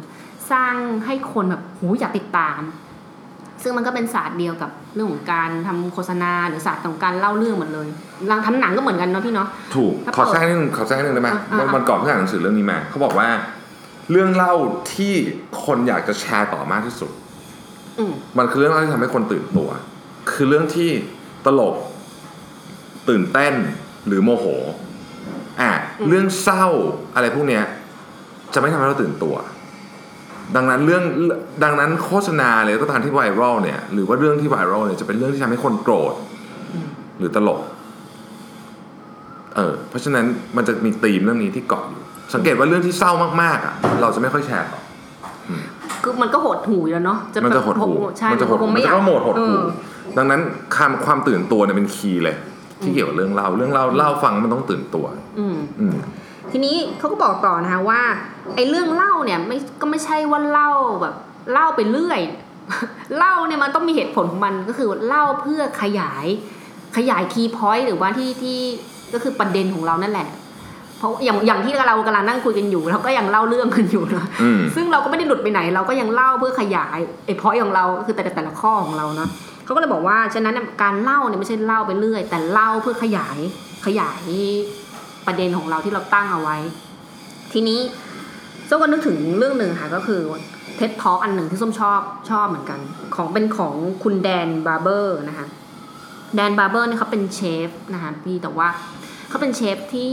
สร้างให้คนแบบโหอยากติดตาม ซึ่งมันก็เป็นศาสตร์เดียวกับเรื่องของการทำโฆษณาหรือศาสตร์ของการเล่าเรื่องหมดเลยเราทำหนังก็เหมือนกันเนาะพี่เนาะถูกถ้าขอเปิดแทรกนิดนึงขอแทรกนิดนึงได้ไหมอะอะวันวันก่อนเพิ่งอ่านหนังสือเรื่องนี้มาเขาบอกว่า เรื่องเล่าที่คนอยากจะแชร์ต่อมากที่สุดอืมมันคือเรื่องเล่าที่ทำให้คนตื่นตัว คือเรื่องที่ตลก ตื่นเต้นหรือโมโหอะอืมเรื่องเศร้าอะไรพวกเนี้ย จะไม่ทำให้เราตื่นตัว ดังนั้นเรื่องดังนั้นโฆษณาเลยก็ตามที่ไวรัลเนี่ย หรือว่าเรื่องที่ไวรัลเนี่ยจะเป็นเรื่องที่ทำให้คนโกรธ หรือตลกเออเพราะฉะนั้นมันจะมีธีมเรื่องนี้ที่เกาะอยู่ สังเกตว่าเรื่องที่เศร้ามากๆอะ เราจะไม่ค่อยแชร์ต่อคือมันก็หดหู่อยู่แล้วเนาะมันจะหดหู่ใช่มันจะหดหู่มันไม่อยากจะก็โหมดหดหู่เออดังนั้นความความตื่นตัวเนี่ยเป็น key เลย ที่เกี่ยวกับเรื่องเล่าเรื่องเล่าเล่าฟังมันต้องตื่นตัว อืมอืม ทีนี้เขาก็บอกต่อนะคะว่าไอ้เรื่องเล่าเนี่ยไม่ก็ไม่ใช่ว่าเล่าแบบเล่าไปเรื่อยเล่าเนี่ยมันต้องมีเหตุผลของมันก็คือเล่าเพื่อขยายขยาย key point หรือว่าที่ที่ก็คือประเด็นของเรานั่นแหละ เพราะอย่างอย่างที่เรากำลังนั่งคุยกันอยู่เราก็ยังเล่าเรื่องกันอยู่นะอืมซึ่งเราก็ไม่ได้หลุดไปไหน เราก็ยังเล่าเพื่อขยายไอ้ point ของเราก็คือแต่ละแต่ละข้อของเราเนาะเขาก็เลยบอกว่าฉะนั้นเนี่ยการเล่าเนี่ยไม่ใช่เล่าไปเรื่อย แต่เล่าเพื่อขยายขยาย ประเด็นของเราที่เราตั้งเอาไว้ ทีนี้ส้มก็นึกถึงเรื่องหนึ่งค่ะก็คือเท็ดทออันหนึ่งที่ส้มชอบชอบเหมือนกัน ของเป็นของคุณแดนบาร์เบอร์นะคะแดนบาร์เบอร์เนี่ยเขาเป็นเชฟนะคะพี่แต่ว่าเขาเป็นเชฟที่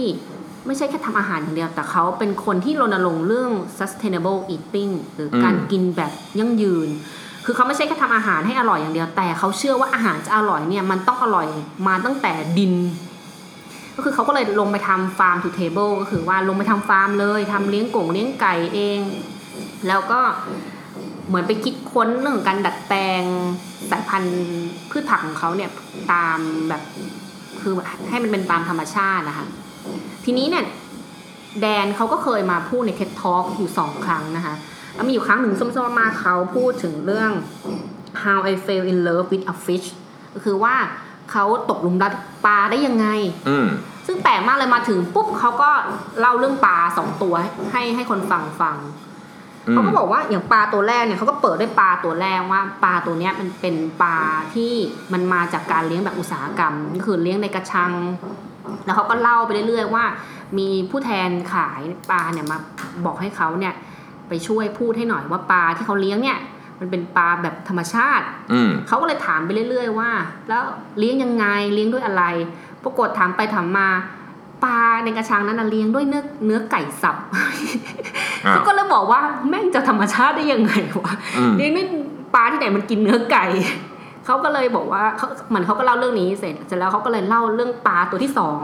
ไม่ใช่แค่ทำอาหารอย่างเดียว แต่เขาเป็นคนที่รณรงค์เรื่อง sustainable eating หรือการกินแบบยั่งยืน คือเขาไม่ใช่แค่ทำอาหารให้อร่อยอย่างเดียว แต่เขาเชื่อว่าอาหารจะอร่อยเนี่ยมันต้องอร่อยมาตั้งแต่ดิน ก็คือเขาก็เลยลงไปทำ farm to table ก็คือว่าลงไปทำฟาร์มเลยทำเลี้ยงกงเลี้ยงไก่เอง แล้วก็เหมือนไปคิดค้นเรื่องการดัดแปลงสายพันธุ์พืชผักของเขาเนี่ยตามแบบคือให้มันเป็นตามธรรมชาตินะคะ ทีนี้เนี่ยแดนเขาก็เคยมาพูดใน TED Talk อยู่สองครั้งนะคะแล้วมีอยู่ครั้งหนึ่งส้มๆมาเขาพูดถึงเรื่อง how I fell in love with a fish ก็คือว่า เขาตกหลุมรักปลาได้ยังไง อืมซึ่งแปลกมากเลยมาถึงปุ๊บเขาก็เล่าเรื่องปลาสองตัวให้ให้คนฟังฟังอืมเขาก็บอกว่าอย่างปลาตัวแรกเนี่ยเขาก็เปิดด้วยปลาตัวแรกว่าปลาตัวเนี้ยมันเป็นปลาที่มันมาจากการเลี้ยงแบบอุตสาหกรรมก็คือเลี้ยงในกระชัง แล้วเขาก็เล่าไปเรื่อยๆว่า มีผู้แทนขายปลาเนี่ยมาบอกให้เขาเนี่ยไปช่วยพูดให้หน่อยว่าปลาที่เขาเลี้ยงเนี่ย มันเป็นปลาแบบธรรมชาติอืมเขาก็เลยถามไปเรื่อยๆว่า แล้วเลี้ยงยังไงเลี้ยงด้วยอะไร ปรากฏถามไปถามมาปลาในกระชังนั้นนะเลี้ยงด้วยเนื้อเนื้อไก่สับอ้าวเขาก็เลยบอกว่าแม่งจะธรรมชาติได้ยังไงวะอืมเลี้ยงด้วยปลาที่ไหนมันกินเนื้อไก่เขาก็เลยบอกว่าเขาเหมือนเขาก็เล่าเรื่องนี้เสร็จเสร็จแล้วเขาก็เลยเล่าเรื่องปลาตัวที่สอง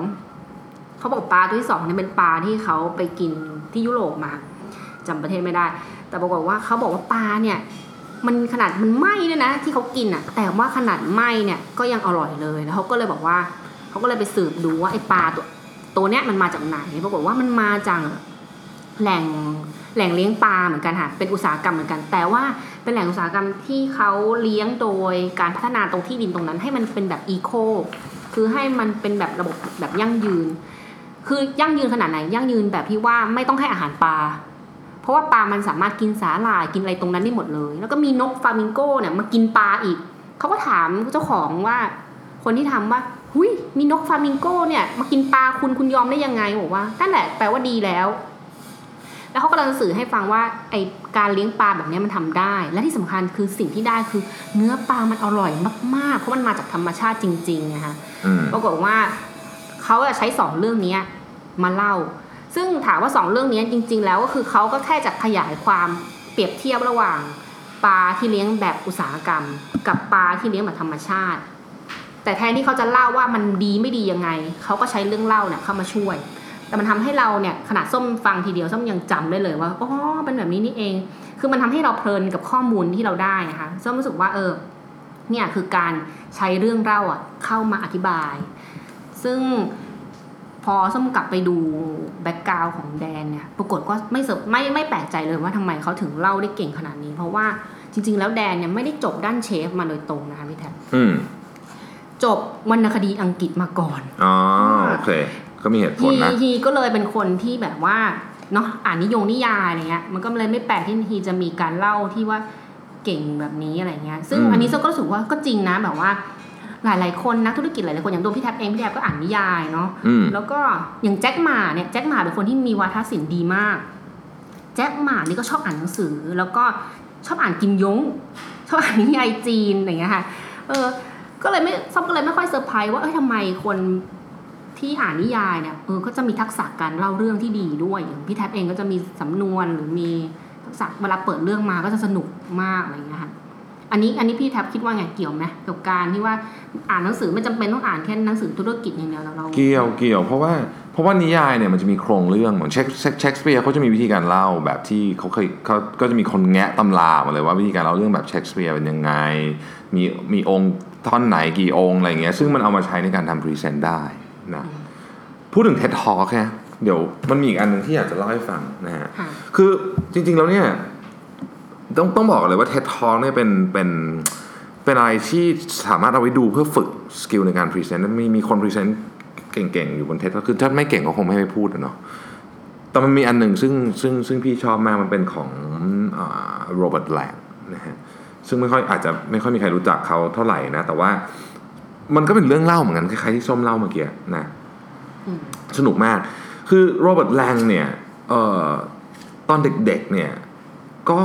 เขาบอกปลาตัวที่สองเนี่ยเป็นปลาที่เขาไปกินที่ยุโรปมาจำประเทศไม่ได้ แต่ปรากฏว่าเขาบอกว่าปลาเนี่ย มันขนาดมันไหม้ด้วยนะ ที่เขากินอะ แต่ว่าขนาดไหม้เนี่ยก็ยังอร่อยเลยแล้วเขาก็เลยบอกว่าเขาก็เลยไปสืบดูว่าไอ้ปลาตัวตัวเนี้ยมันมาจากไหนปรากฏว่ามันมาจากแหล่งแหล่งเลี้ยงปลาเหมือนกันค่ะเป็นอุตสาหกรรมเหมือนกัน แต่ว่าเป็นแหล่งอุตสาหกรรมที่เขาเลี้ยงโดยการพัฒนาตรงที่ดินตรงนั้น ให้มันเป็นแบบอีโคคือให้มันเป็นแบบระบบแบบยั่งยืน คือยั่งยืนขนาดไหนยั่งยืนแบบที่ว่าไม่ต้องให้อาหารปลา เพราะว่าปลามันสามารถกินสาหร่ายกินอะไรตรงนั้นได้หมดเลย แล้วก็มีนกฟลามิงโก้เนี่ยมากินปลาอีก เขาก็ถามเจ้าของว่า คนที่ทำว่าหุยมีนกฟลามิงโก้เนี่ยมากินปลาคุณคุณยอมได้ยังไงบอกว่านั่นแหละแปลว่าดีแล้ว แล้วเขากำลังสื่อให้ฟังว่าไอการเลี้ยงปลาแบบนี้มันทำได้ และที่สำคัญคือสิ่งที่ได้คือ เนื้อปลามันอร่อยมากๆ เพราะมันมาจากธรรมชาติจริงๆนะคะอืมปรากฏว่าเขาจะใช้สองเรื่องเนี้ยมาเล่า ซึ่งถามว่าสองเรื่องนี้จริง ๆ แล้วก็คือเขาก็แค่จะขยายความเปรียบเทียบระหว่างปลาที่เลี้ยงแบบอุตสาหกรรม กับปลาที่เลี้ยงแบบธรรมชาติ แต่แทนที่เขาจะเล่าว่ามันดีไม่ดียังไงเขาก็ใช้เรื่องเล่าเนี่ยเข้ามาช่วย แต่มันทำให้เราเนี่ยขนาดส้มฟังทีเดียวส้มยังจำได้เลยว่าอ๋อเป็นแบบนี้นี่เอง คือมันทำให้เราเพลินกับข้อมูลที่เราได้นะคะส้มรู้สึกว่าเออเนี่ยคือการใช้เรื่องเล่าอะเข้ามาอธิบาย ซึ่ง พอส้มกลับไปดูแบ็กกราวของแดนเนี่ยปรากฏก็ไม่เซอร์ไม่ไม่แปลกใจเลยว่าทำไมเขาถึงเล่าได้เก่งขนาดนี้ เพราะว่าจริง ๆ แล้วแดนเนี่ยไม่ได้จบด้านเชฟมาโดยตรงนะคะพี่แทนอืมจบวรรณคดีอังกฤษมาก่อนอ๋อโอเค ก็มีเหตุผลฮีนะฮีก็เลยเป็นคนที่แบบว่าเนาะอ่านนิยมนิยายอะไรเงี้ยมันก็เลยไม่แปลกที่ฮีจะมีการเล่าที่ว่าเก่งแบบนี้อะไรเงี้ย ซึ่งอืมอันนี้ส้มก็รู้สึกว่าก็จริงนะแบบว่า หลาย ๆ คนนักธุรกิจหลาย ๆ คนอย่างตัวพี่แท็บเองพี่แท็บก็อ่านนิยายเนาะอืมแล้วก็อย่างแจ็คหมาเนี่ยแจ็คหมาเป็นคนที่มีวาทศิลป์ดีมาก แจ็คหมานี่ก็ชอบอ่านหนังสือ แล้วก็ชอบอ่านกิมยงชอบอ่านนิยายจีนอะไรเงี้ยค่ะเออก็เลยไม่ส้มก็เลยไม่ค่อยเซอร์ไพรส์ว่าเอ้ยทำไมคนที่อ่านนิยายเนี่ยเออก็จะมีทักษะการเล่าเรื่องที่ดีด้วยอย่างพี่แท็บเองก็จะมีสำนวนหรือมีทักษะเวลาเปิดเรื่องมาก็จะสนุกมากอะไรเงี้ยค่ะ อันนี้อันนี้พี่แท็บคิดว่าไงเกี่ยวไหมกับการที่ว่าอ่านหนังสือไม่จำเป็นต้องอ่านแค่หนังสือธุรกิจอย่างเดียวแล้วเราเกี่ยวเกี่ยวเพราะว่าเพราะว่านิยายเนี่ยมันจะมีโครงเรื่องเหมือนเชคเชคสเปียร์เขาจะมีวิธีการเล่าแบบที่เขาเคยเขาก็จะมีคนแงะตำรามาเลยว่าวิธีการเล่าเรื่องแบบเชคสเปียร์เป็นยังไง มีมีองก์ท่อนไหนกี่องก์อะไรเงี้ยซึ่งมันเอามาใช้ในการทำพรีเซนต์ได้นะพูดถึง TED Talk แค่เดี๋ยวมันมีอีกอันหนึงที่อยากจะเล่าให้ฟังนะฮะค่ะคือจริงๆแล้วเนี่ย ต้องต้องบอกเลยว่า TED Talk เนี่ยเป็นเป็นเป็นอะไรที่สามารถเอาไว้ดูเพื่อฝึก skill ในการพรีเซนต์มีมีคนพรีเซนต์เก่งๆ อยู่บน TED ก็คือถ้าไม่เก่งก็คงไม่ให้พูดอะเนาะแต่มันมีอันหนึ่งซึ่งซึ่งซึ่งพี่ชอบมากมันเป็นของโรเบิร์ตแลงนะฮะซึ่งไม่ค่อยอาจจะไม่ค่อยมีใครรู้จักเขาเท่าไหร่นะ แต่ว่ามันก็เป็นเรื่องเล่าเหมือนกันคล้ายๆที่ส้มเล่าเมื่อกี้นะสนุกมาก คือโรเบิร์ตแลงเนี่ยออตอนเด็กๆเนี่ยก็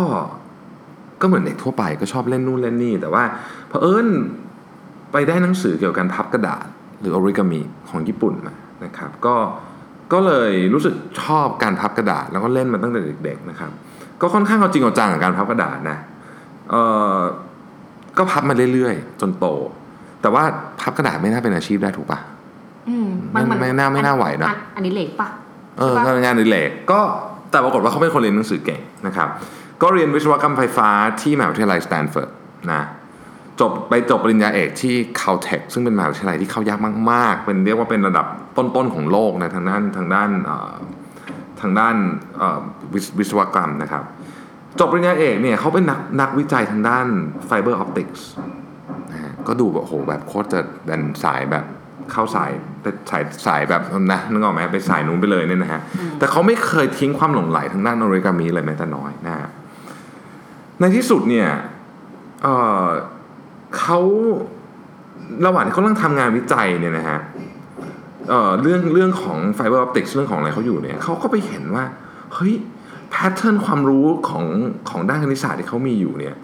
ก็เหมือนเด็กทั่วไปก็ชอบเล่นนู่นเล่นนี่ แต่ว่าเผอิญไปได้หนังสือเกี่ยวกับการพับกระดาษ หรือ o อริกามิของญี่ปุ่นมานะครับก็ก็เลยรู้สึกชอบการพับกระดาษ แล้วก็เล่นมาตั้งแต่เด็กๆนะครับ ก็ค่อนข้างเอาจริงเอาจังกับการพับกระดาษนะเอ่อก็พับมาเรื่อยๆ จนโต แต่ว่าพับกระดาษไม่น่าเป็นอาชีพได้ถูกปะอืมไม่ไม่น่าไม่น่าไหวนะอัอันนี้เหล็กปะเออใช่ปะทำงานอดิเรกก็แต่ปรากฏว่าเขาเป็นคนเรียนหนังสือเก่งนะครับ ก็เรียนวิศวกรรมไฟฟ้าที่มหาวิทยาลัยสแตนฟอร์ดนะจบไปจบปริญญาเอกที่ Caltech ซึ่งเป็นมหาวิทยาลัยที่เข้ายากมาก ๆ เป็นเรียกว่าเป็นระดับต้น ๆ ของโลกนะทางด้านทางด้านทางด้านวิศวิศวกรรมนะครับ จบปริญญาเอกเนี่ยเขาเป็นนักนักวิจัยทางด้าน fiber optics นะฮะก็ดูแบบโหแบบโคตรจะดันสายแบบเข้าสายเป็นสายสายแบบนะนึกออกไหมไปสายนู้นไปเลยเนี่ยนะฮะแต่เขาไม่เคยทิ้งความหลงไหลทางด้านออริกามิเลยแม้แต่น้อยนะฮะ ที่สุดเนี่ยเอ่อเขาระหว่างที่เขากำลังทำงานวิจัยเนี่ยนะฮะเอ่อเรื่องเรื่องของ fiber optics เรื่องของอะไรเขาอยู่เนี่ยเขาก็ไปเห็นว่า เฮ้ย pattern ความรู้ของของด้านคณิตศาสตร์ที่เขามีอยู่เนี่ย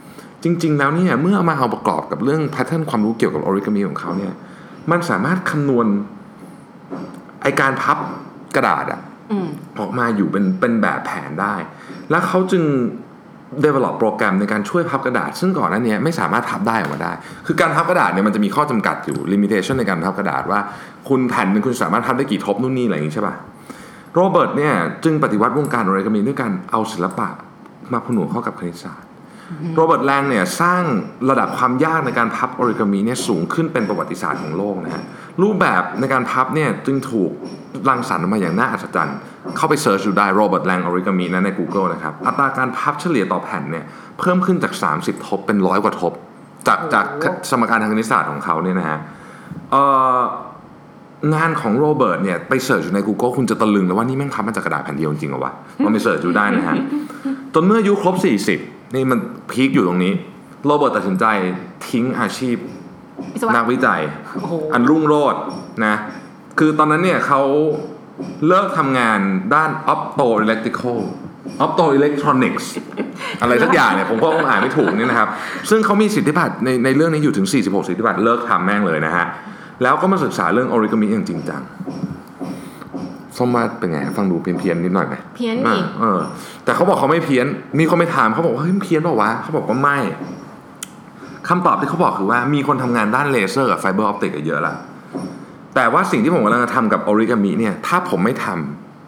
จริง ๆ แล้วเนี่ยเมื่อเอามาเอาประกอบกับเรื่อง pattern ความรู้เกี่ยวกับออริกามิของเขาเนี่ย มันสามารถคำนวณไอการพับกระดาษอะอืมออกมาอยู่เป็นเป็นแบบแผนได้ แล้วเขาจึง develop โปรแกรมในการช่วยพับกระดาษ ซึ่งก่อนหน้านี้ไม่สามารถพับได้ออกมาได้ คือการพับกระดาษเนี่ยมันจะมีข้อจำกัดอยู่ limitation ในการพับกระดาษว่า คุณแผ่นนึงคุณสามารถพับได้กี่ทบนู่นนี่อะไรอย่างนี้ใช่ป่ะโรเบิร์ตเนี่ยจึงปฏิวัติวงการออริกามิด้วยการเอาศิลปะมาผนวกเข้ากับคณิตศาสตร์โรเบิร์ตแลงเนี่ยสร้างระดับความยากในการพับออริกามิเนี่ยสูงขึ้นเป็นประวัติศาสตร์ของโลกนะฮะรูปแบบในการพับเนี่ยจึงถูก รังสรรค์ออกมาอย่างน่าอัศจรรย์ เข้าไป search ดูได้โรเบิร์ตแลงออริกามินะใน Google นะครับ อัตราการพับเฉลี่ยต่อแผ่นเนี่ยเพิ่มขึ้นจาก 30 ทบเป็นร้อยกว่าทบ จากจากสมการทางคณิตศาสตร์ของเขาเนี่ยนะฮะเอ่องานของโรเบิร์ตเนี่ยไป search อยู่ใน Google คุณจะตะลึงเลยว่านี่แม่งพับมาจากกระดาษแผ่นเดียวจริงเหรอวะลองไป search ดูได้นะฮะจนเมื่ออายุครบ 40 นี่มันพีคอยู่ตรงนี้ โรเบิร์ตตัดสินใจทิ้งอาชีพวิศวะนักวิจัยโอ้โหอันรุ่งโรจน์นะ คือตอนนั้นเนี่ยเขาเลิกทำงานด้าน opto electrical opto electronics อะไรสักอย่างเนี่ย ผมก็คงอ่านไม่ถูกนี่นะครับ ซึ่งเขามีสิทธิบัตรในในเรื่องนี้อยู่ถึง 46 สิทธิบัตรเลิกทำแม่งเลยนะฮะ แล้วก็มาศึกษาเรื่อง origami อย่างจริงจังส้มว่าเป็นไงฟังดูเพี้ยนๆนิดหน่อยไหมเพี้ยนอะอีกเออ แต่เขาบอกเขาไม่เพี้ยน มีคนไปถามเขาบอกว่าเฮ้ยมันเพี้ยนเปล่าวะเขาบอกว่าไม่คำตอบที่เขาบอกคือว่ามีคนทำงานด้านเลเซอร์กับ fiber optic เยอะละ แต่ว่าสิ่งที่ผมกำลังจะทำกับออริกามิเนี่ย ถ้าผมไม่ท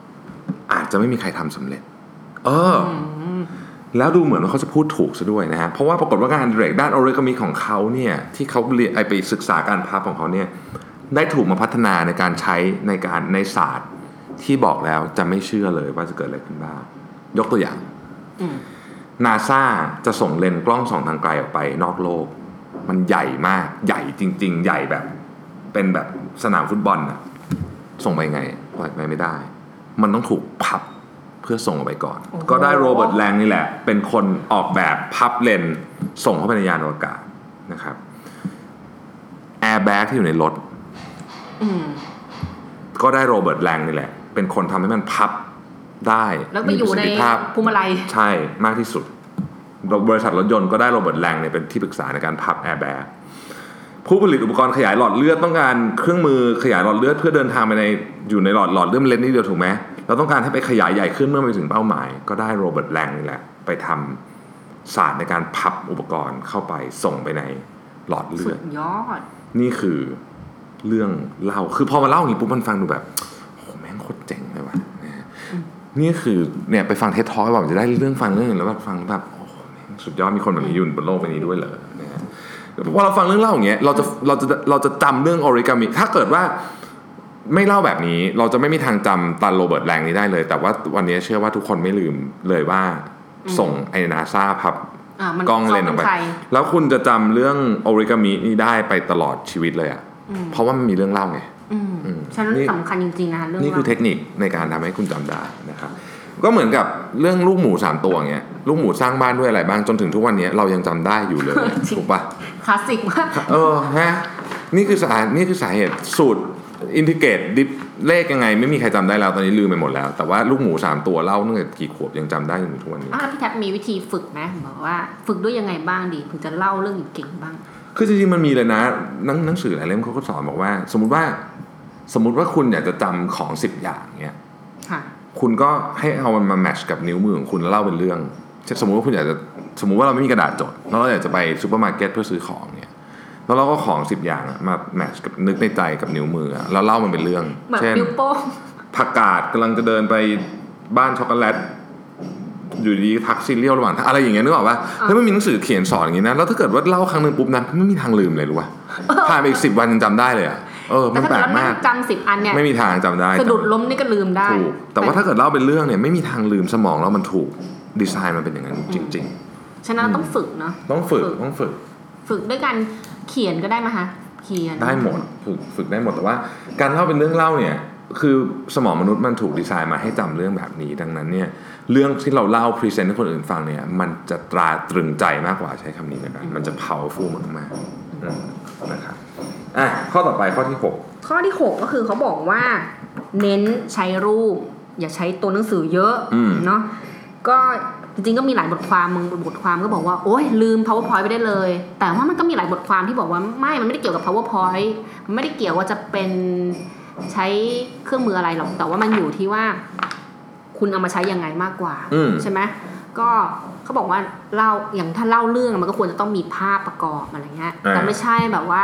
ำอาจจะไม่มีใครทำสำเร็จ เอออแล้วดูเหมือนว่าเขาจะพูดถูกซะด้วยนะฮะ เพราะว่าปรากฏว่างานแรกด้านออริกามิของเขาเนี่ย ที่เขาเรียนไอไปศึกษาการพับของเขาเนี่ย ได้ถูกมาพัฒนาในการใช้ในการในศาสตร์ที่บอกแล้วจะไม่เชื่อเลยว่าจะเกิดอะไรขึ้นบ้าง ยกตัวอย่างอืมนาซาจะส่งเลนส์กล้องส่องทางไกลออกไปนอกโลก มันใหญ่มาก ใหญ่จริง ๆ ใหญ่แบบ เป็นแบบสนามฟุตบอลน่ะส่งไปไงปล่อยไปไม่ได้ มันต้องถูกพับเพื่อส่งออกไปก่อนโอ้โหก็ได้โรเบิร์ตแลงนี่แหละ เป็นคนออกแบบพับเลนส์ส่งเข้าไปในยานอวกาศนะครับแอร์แบ็กที่อยู่ในรถอืมก็ได้โรเบิร์ตแลงนี่แหละ เป็นคนทำให้มันพับได้แล้วไปอยู่มีประในสิทธิภาพถุงลมนิรภัยใช่มากที่สุด บริษัทรถยนต์ก็ได้โรเบิร์ตแลงเนี่ยเป็นที่ปรึกษาในการพับแอร์แบ็ก ผู้ผลิตอุปกรณ์ขยายหลอดเลือดต้องการเครื่องมือขยายหลอดเลือดเพื่อเดินทางไปในอยู่ในหลอดหลอดเลือดมันเล็กนิดเดียวถูกไหมเราต้องการให้ไปขยายใหญ่ขึ้นเมื่อไปถึงเป้าหมาย ก็ได้โรเบิร์ตแลงนี่แหละ ไปทำศาสตร์ในการพับอุปกรณ์เข้าไปส่งไปในหลอดเลือดสุดยอด นี่คือเรื่องเล่าคือพอมาเล่าอย่างนี้ปุ๊บมันฟังดูแบบโอ้โหแม่งโคตรเจ๋งเลยว่ะนะฮะนี่คือเนี่ยไปฟังเทสทอยบอกจะได้เรื่องฟังเรื่องอื่นแล้วแบบฟังแล้วแบบโอ้โหแม่งสุดยอดมีคนแบบนี้อยู่บนโลกใบนี้ด้วยเหรอนะฮะ พอเราฟังเรื่องเล่าอย่างเงี้ยเราจะเราจะเราจะจำเรื่องออริกามิถ้าเกิดว่าไม่เล่าแบบนี้เราจะไม่มีทางจำตันโรเบิร์ตแลงนี้ได้เลย แต่ว่าวันนี้เชื่อว่าทุกคนไม่ลืมเลยว่าส่งไอ้นาซาพับอ่ามันกล้องเลนส์ออกไปใครแล้วคุณจะจำเรื่องโอริกามินี่ได้ไปตลอดชีวิตเลยอะ่ะเพราะว่ามันมีเรื่องเล่าไงอืมอืมฉะนั้นนี่สำคัญจริงๆนะคะเรื่องนี่คือเทคนิคในการทำให้คุณจำได้นะครับ ก็เหมือนกับเรื่องลูกหมูสามตัวเงี้ยลูกหมูสร้างบ้านด้วยอะไรบ้างจนถึงทุกวันนี้เรายังจำได้อยู่เลยถูกปะคลาสสิกมากเออฮะนี่คือสานี่คือสาเหตุสูตรintegrate diff เลขยังไง ไม่มีใครจำได้แล้วตอนนี้ลืมไปหมดแล้ว แต่ว่าลูกหมูสามตัวเล่าตั้งแต่กี่ขวบยังจำได้จนถึงทุกวันนี้อ้าแล้วพี่แท็บมีวิธีฝึกไหมบอกว่าฝึกด้วยยังไงบ้างดีถึงจะเล่าเรื่องเก่งๆบ้าง คือจริงๆมันมีเลยนะหนังหนังสือหลายเล่มเขาก็สอนบอกว่า สมมุติว่า สมมุติว่าคุณอยากจะจำของสิบอย่างเนี้ย ค่ะคุณก็ให้เอามันมา match กับนิ้วมือของคุณแล้วเล่าเป็นเรื่องเช่นสมมุติว่าคุณอยากจะสมมุติว่าเราไม่มีกระดาษจดแล้วเราอยากจะไปซูเปอร์มาร์เก็ตเพื่อซื้อของเนี่ยแล้วเราก็ของสิบอย่างอะมาแมทช์กับนึกในใจกับนิ้วมืออะแล้วเล่ามันเป็นเรื่องแบบเช่นนิ้วโป้งผักกาดกำลังจะเดินไปบ้านช็อกโกแลตอยู่ดีทักซีเรียลระหว่างทางอะไรอย่างเงี้ยนึกออกปะแล้วมันมีหนังสือเขียนสอนอย่างงี้นะแล้วถ้าเกิดว่าเล่าครั้งหนึ่งปุ๊บนะไม่มีทางลืมเลยรู้ป่ะผ่านไปอีกสิบวันยังจำได้เลยอะ เออแต่มันถ้าแปลเกิดกเรานั่มางก จำสิบอันเนี่ยไม่มีทางจำได้สะดุดล้มนี่ก็ลืมได้ถูกแต่ว่าถ้าเกิดเล่าเป็นเรื่องเนี่ยไม่มีทางลืมสมองเรามันถูกดีไซน์มันเป็นอย่างนั้นจริง ฉะนั้นต้องฝึกเนาะๆ ต้องฝึกต้องฝึก ฝึกด้วยการเขียนก็ได้ไหมคะเขียน ได้หมดฝึกฝึกได้หมดแต่ว่าการเล่าเป็นเรื่องเล่าเนี่ย คือสมองมนุษย์มันถูกดีไซน์มาให้จำเรื่องแบบนี้ ดังนั้นเนี่ยเรื่องที่เราเล่าพรีเซนต์ให้คนอื่นฟังเนี่ย มันจะตราตรึงใจมากกว่าใช้คำนี้นะครับมันจะ powerful มากๆอืม นะครับอะข้อต่อไปข้อที่หกข้อที่ 6 ก็คือเขาบอกว่า เน้นใช้รูป อย่าใช้ตัวหนังสือเยอะอืมเนาะก็จริงๆก็มีหลายบทความมึงบทความก็บอกว่าโอ๊ยลืม powerpoint ไปได้เลย แต่ว่ามันก็มีหลายบทความที่บอกว่าไม่มันไม่ได้เกี่ยวกับ powerpoint มันไม่ได้เกี่ยวว่าจะเป็นใช้เครื่องมืออะไรหรอกแต่ว่ามันอยู่ที่ว่า คุณเอามาใช้ยังไงมากกว่าอืมใช่ไหม ก็เขาบอกว่าเล่าอย่างถ้าเล่าเรื่องมันก็ควรจะต้องมีภาพประกอบอะไรเงี้ยอ่าแต่ไม่ใช่แบบว่า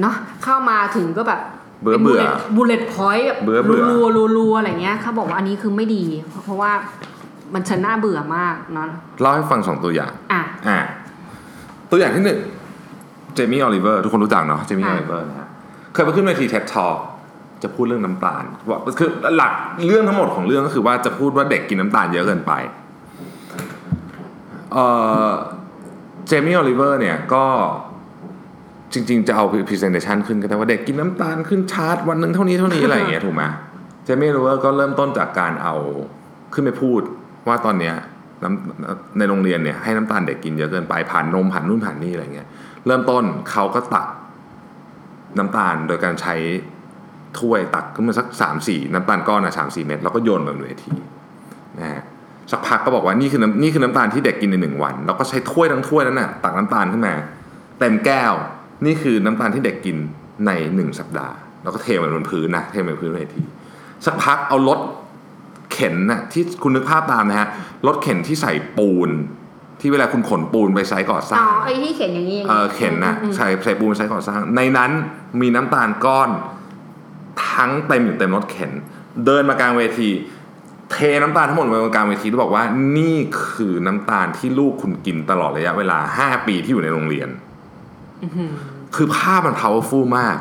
เนาะเข้ามาถึงก็แบบเบื่อเบื่อ bullet point แบบเบื่อเบื่อรัวๆรัวๆอะไรเงี้ยเขาบอกว่าอันนี้คือไม่ดี เพราะว่ามันจะน่าเบื่อมากเนาะเล่าให้ฟังสองตัวอย่าง อะอ่าตัวอย่างที่หนึ่งเจมี่ออลิเวอร์ทุกคนรู้จักเนาะเจมี่ค่ะออลิเวอร์นะฮะเคยไปขึ้นเวที TED Talk จะพูดเรื่องน้ำตาลว่าคือหลักเรื่องทั้งหมดของเรื่องก็คือว่าจะพูดว่าเด็กกินน้ำตาลเยอะเกินไป เอ่อเจมี่ออลิเวอร์เนี่ยก็จริง ๆ จะเอา presentation ขึ้นก็ได้ว่าเด็กกินน้ำตาลขึ้นชาร์ตวันหนึ่งเท่านี้เท่านี้อะไรอย่างเงี้ยถูกไหมเจมี่ออลิเวอร์ก็เริ่มต้นจากการเอาขึ้นไปพูดว่าตอนเนี้ยน้ำในโรงเรียนเนี่ยให้น้ำตาลเด็กกินเยอะเกินไปผ่านนมผ่านนู่นผ่านนี่อะไรเงี้ย เริ่มต้นเขาก็ตักน้ำตาลโดยการใช้ถ้วยตักขึ้นมาสักสามสี่น้ำตาลก้อนอะสามสี่เม็ดแล้วก็โยนบนเวทีนะฮะ สักพักก็บอกว่านี่คือน้ำนี่คือน้ำตาลที่เด็กกินในหนึ่งวัน แล้วก็ใช้ถ้วยทั้งถ้วยนั้นน่ะตักน้ำตาลขึ้นมาเต็มแก้ว นี่คือน้ำตาลที่เด็กกินในหนึ่งสัปดาห์ แล้วก็เทมันบนพื้นนะเทมันบนพื้นเวทีสักพักเอารถเข็นนะที่คุณนึกภาพตามนะฮะรถเข็นที่ใส่ปูน ที่เวลาคุณขนปูนไปไซต์ก่อสอ๋ร้าอง ไอ้ที่เขียนอย่างนี้อย่างเออเข็นนะอืมใส่ใส่ปูนไปไซต์ก่อสร้าง ในนั้นมีน้ำตาลก้อน ทั้งเต็มอยู่เต็มรถเข็น เดินมากลางเวที เทน้ำตาลทั้งหมดลงไปกลางเวทีแล้วบอกว่านี่คือน้ำตาลที่ลูกคุณกินตลอดระยะเวลา5ปีที่อยู่ในโรงเรียนคือหือคือภาพมัน powerful มาก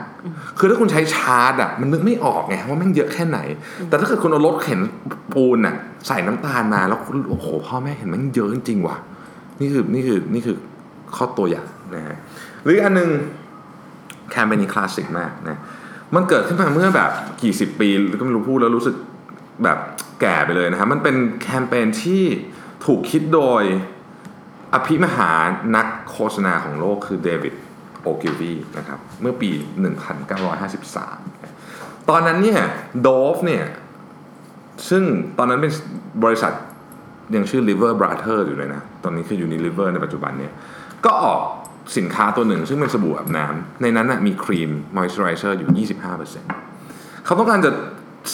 คือถ้าคุณใช้ชาร์จอะมันนึกไม่ออกไงว่าแม่งเยอะแค่ไหน แต่ถ้าเกิดคุณเอารถเข็นปูนอะใส่น้ำตาลมาแล้วคุณโอ้โหพ่อแม่เห็นแมันเยอะจริงว่ะ นี่คือนี่คือนี่คือข้อตัวอย่างนะฮะหรืออันหนึงแคมเปญนี้คลาสสิกมากนะมันเกิดขึ้นมาเมื่อแบบกี่สิบปีก็ไม่รู้พูดแล้วรู้สึก แบบแก่ไปเลยนะครับ มันเป็นแคมเปญที่ถูกคิดโดยอภิมหานักโฆษณาของโลกคือเดวิดโอกิลวีนะครับ เมื่อปี 1953 ตอนนั้นเนี่ยโดฟเนี่ยซึ่งตอนนั้นเป็นบริษัทยังชื่อ Liver Brother อยู่เลยนะ ตอนนี้คือ Unilever ในปัจจุบันเนี่ย ก็ออกสินค้าตัวหนึ่ง ซึ่งเป็นสบู่อาบน้ำในนั้นนะมีครีมมอยส์เจอไรเซอร์อยู่ 25%เขาต้องการจะ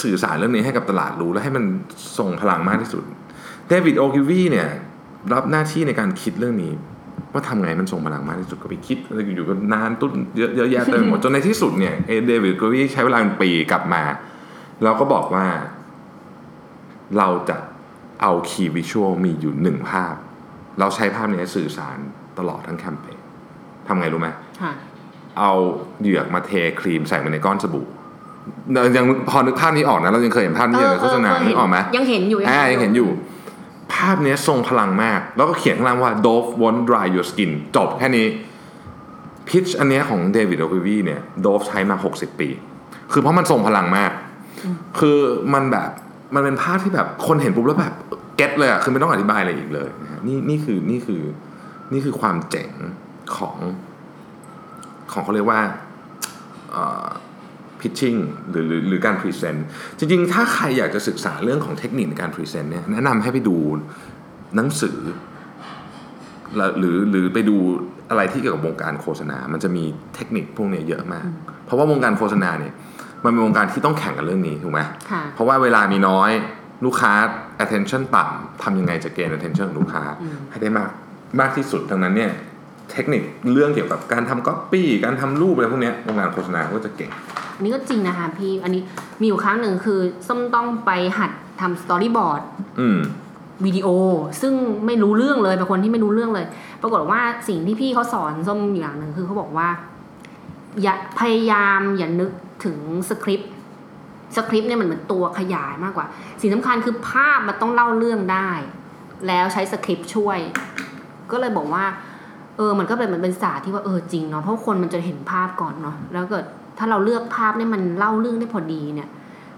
สื่อสารเรื่องนี้ให้กับตลาดรู้ และให้มันทรงพลังมากที่สุดเดวิดโอกิลวี่เนี่ยรับหน้าที่ในการคิดเรื่องนี้ ว่าทำไงมันทรงพลังมากที่สุดก็ไปคิดแล้วอยู่ๆก็นานตุ้นเยอะเยอะแยะเต็มไปหมดจนในที่สุดเนี่ยเอเดวิดโอกิลวี่ใช้เวลาเป็นปีกลับมา เราก็บอกว่า เราจะเอาคีย์วิชวลมีอยู่หนึ่งภาพ เราใช้ภาพนี้สื่อสารตลอดทั้งแคมเปญทำไงรู้ไหมค่ะเอาเหยือกมาเทครีมใส่มาในก้อนสบู่เรา ยังพอนึกภาพนี้ออกนะเรายังเคยเห็นภาพนี้ในโฆษณาเออเออนึกออกไหมยังเห็นอยู่อ่ายังเห็นอยู่ ภาพเนี้ยทรงพลังมาก แล้วก็เขียนข้างล่างว่า Dove won't dry your skin จบแค่นี้พิชอันเนี้ยของเดวิดโอ i วีเนี่ย Dove ใช้มา 60 ปี คือเพราะมันทรงพลังมาก คือมันแบบมันเป็นภาพที่แบบคนเห็นปุ๊บแล้วแบบ get เลยอะคือไม่ต้องอธิบายอะไรอีกเลยนะฮะนี่นี่คือนี่คือนี่คือความเจ๋งของ ของเขาเรียกว่า pitching หรือหรือหรือการพรีเซนต์จริงๆ ถ้าใครอยากจะศึกษาเรื่องของเทคนิคในการพรีเซนต์เนี่ยแนะนำให้ไปดูหนังสือแล้วหรือหรือไปดูอะไรที่เกี่ยวกับวงการโฆษณา มันจะมีเทคนิคพวกเนี้ยเยอะมาก เพราะว่าวงการโฆษณาเนี่ยมันเป็นวงการที่ต้องแข่งกันเรื่องนี้ถูกไหมค่ะเพราะว่าเวลามีน้อยลูกค้า attention ต่ำทำยังไงจะเกณฑ์ attention ของลูกค้าอืมให้ได้มากมากที่สุดดังนั้นเนี่ยเทคนิคเรื่องเกี่ยวกับการทำก๊อปปี้การทำรูปอะไรพวกเนี้ยวงการโฆษณาก็จะเก่ง อันนี้ก็จริงนะคะพี่อันนี้มีอยู่ครั้งหนึ่งคือส้มต้องไปหัดทำ storyboard อืม วิดีโอ ซึ่งไม่รู้เรื่องเลยเป็นคนที่ไม่รู้เรื่องเลย ปรากฏว่าสิ่งที่พี่เขาสอนส้มอยู่อย่างหนึ่งคือเขาบอกว่า อย่าพยายามอย่านึกถึงสคริปต์สคริปต์เนี่ยมันเหมือนตัวขยายมากกว่า สิ่งสำคัญคือภาพมันต้องเล่าเรื่องได้ แล้วใช้สคริปต์ช่วย ก็เลยบอกว่า เออ มันก็เป็นเหมือนเป็นศาสตร์ที่ว่าเออจริงเนาะเพราะคนมันจะเห็นภาพก่อนเนาะแล้วเกิด ถ้าเราเลือกภาพเนี่ยมันเล่าเรื่องได้พอดีเนี่ย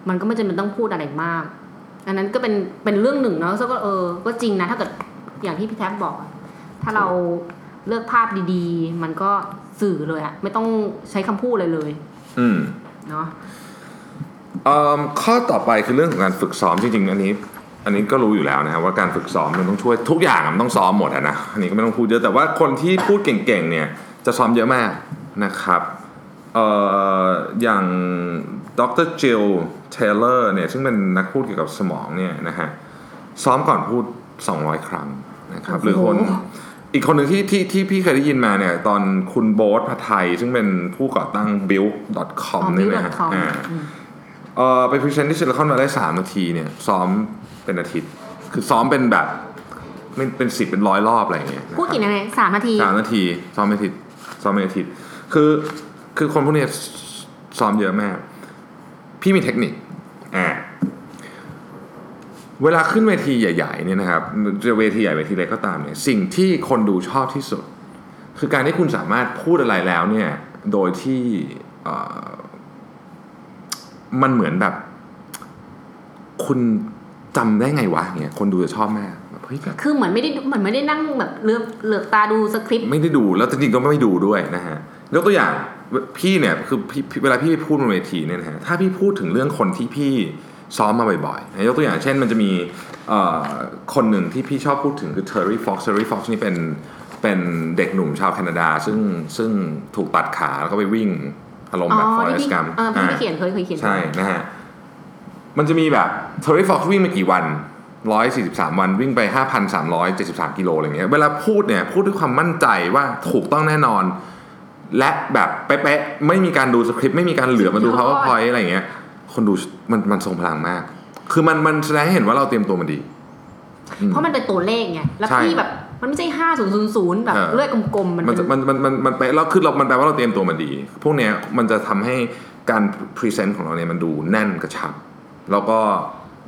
มันก็ไม่จำเป็นต้องพูดอะไรมาก อันนั้นก็เป็นเป็นเรื่องหนึ่งเนาะซึ่งก็เออ ก็จริงนะ ถ้าเกิดอย่างที่พี่แท็บบอกอะถ้าเราเลือกภาพดีๆ มันก็สื่อเลยอะไม่ต้องใช้คำพูดเลยเลย อืมเนาะเอิ่มข้อต่อไปคือเรื่องของการฝึกซ้อมจริงๆ อันนี้ อันนี้ก็รู้อยู่แล้วนะครับว่าการฝึกซ้อมมันต้องช่วยทุกอย่างอะมันต้องซ้อมหมดอะนะอันนี้ก็ไม่ต้องพูดเยอะแต่ว่าคนที่พูดเก่งๆเนี่ยจะซ้อมเยอะมากนะครับ เอ่ออย่างดร.จิลเทย์เลอร์เนี่ยซึ่งเป็นนักพูดเกี่ยวกับสมองเนี่ยนะฮะซ้อมก่อนพูด 200 ครั้งนะครับหรือคนอีกคนหนึ่งที่ที่ที่พี่เคยได้ยินมาเนี่ยตอนคุณโบ๊ทพัทไทย ซึ่งเป็นผู้ก่อตั้ง build.com อ๋อเนี่ยนะฮะ build.com อ่าอืมเอ่อไปพรีเซนต์ที่ซิลิคอนวัลเลย์สามนาทีเนี่ยซ้อมเป็นอาทิตย์ คือซ้อมเป็นแบบไม่เป็นสิบเป็นร้อยรอบอะไรอย่างเงี้ยพูดกี่นาทีสามนาทีสามนาทีซ้อมเป็นอาทิตย์ซ้อมไม่อาทิตย์ คือ คือคนพวกเนี้ยซ้อมเยอะมาก พี่มีเทคนิคอ่าเวลาขึ้นเวทีใหญ่ๆเนี่ยนะครับจะเวทีใหญ่เวทีเล็กก็ตามเนี่ยสิ่งที่คนดูชอบที่สุด คือการที่คุณสามารถพูดอะไรแล้วเนี่ยโดยที่เอ่อมันเหมือนแบบ คุณจำได้ไงวะเนี่ยคนดูจะชอบมากแบบเฮ้ยแบบคือเหมือนไม่ได้เหมือนไม่ได้นั่งแบบเลือกเหลือกตาดูสคริปต์ไม่ได้ดูแล้วจริงๆก็ไม่ดูด้วยนะฮะยกตัวอย่าง พี่เนี่ยคือพี่พี่เวลาพี่พูดบนเวทีเนี่ยนะฮะถ้าพี่พูดถึงเรื่องคนที่พี่ซ้อมมาบ่อยๆนะยกตัวอย่างเช่นมันจะมีเอ่อคนหนึ่งที่พี่ชอบพูดถึงคือ Terry Fox Terry Fox นี่เป็นเป็นเด็กหนุ่มชาวแคนาดา ซึ่งซึ่งถูกตัดขาแล้วก็ไปวิ่งอารมณ์อ๋แบบอ Forrest ที่พี่ Gump เออพี่อ่าเขียนเคยเคยเขียนใช่นะฮะมันจะมีแบบ Terry Fox วิ่งมากี่วัน143วันวิ่งไป5,373กิโลอะไรเงี้ยเวลาพูดเนี่ยพูดด้วยความมั่นใจว่าถูกต้องแน่นอน และแบบเป๊ะๆไม่มีการดูสคริปต์ไม่มีการเหลือมาดู powerpoint อะไรเงี้ย คนดูมันมันทรงพลังมาก คือมันมันแสดงให้เห็นว่าเราเตรียมตัวมาดี เพราะมันเป็นตัวเลขไงแล้วใช่พี่แบบมันไม่ใช่ห้าศูนย์ศูนย์ศูนย์แบบเออเลือดกลมๆมันมันเป็จะนมันมันมันมันเป๊ะแล้วคือเรามันแปลว่าเราเตรียมตัวมาดี พวกเนี้ยมันจะทำให้การพรีเซนต์ของเราเนี่ยมันดูแน่นกระชับ แล้วก็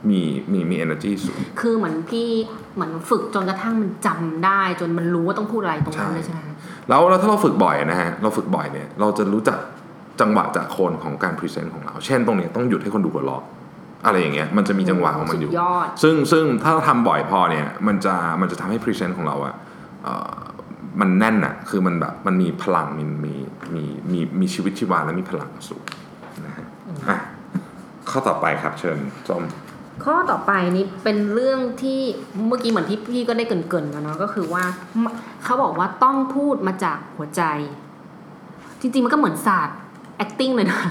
มีมีมี energy สูง คือเหมือนพี่เหมือนฝึกจนกระทั่งมันจำได้ จนมันรู้ว่าต้องพูดอะไรตรงนั้นใช่เลยใช่ไหมคะ แล้วแล้วถ้าเราฝึกบ่อยนะฮะเราฝึกบ่อยเนี่ยเราจะรู้จักจังหวะจะโคนของการพรีเซนต์ของเรา เช่นตรงเนี้ยต้องหยุดให้คนดูหัวเราะอะไรอย่างเงี้ยมันจะมีจังหวะของมันอยู่สุดยอดซึ่งซึ่งถ้าเราทำบ่อยพอเนี่ยมันจะมันจะทำให้พรีเซนต์ของเราอะเอ่อมันแน่นอะคือมันแบบมันมีพลังมีมีมีมีมีชีวิตชีวาและมีพลังสูงนะฮะอะข้อต่อไปครับเชิญส้ม ข้อต่อไปนี้เป็นเรื่องที่เมื่อกี้เหมือนที่พี่ก็ได้เกรินๆกันเนาะก็คือว่าเขาบอกว่าต้องพูดมาจากหัวใจ จริงๆมันก็เหมือนศาสตร์ acting เลยนะ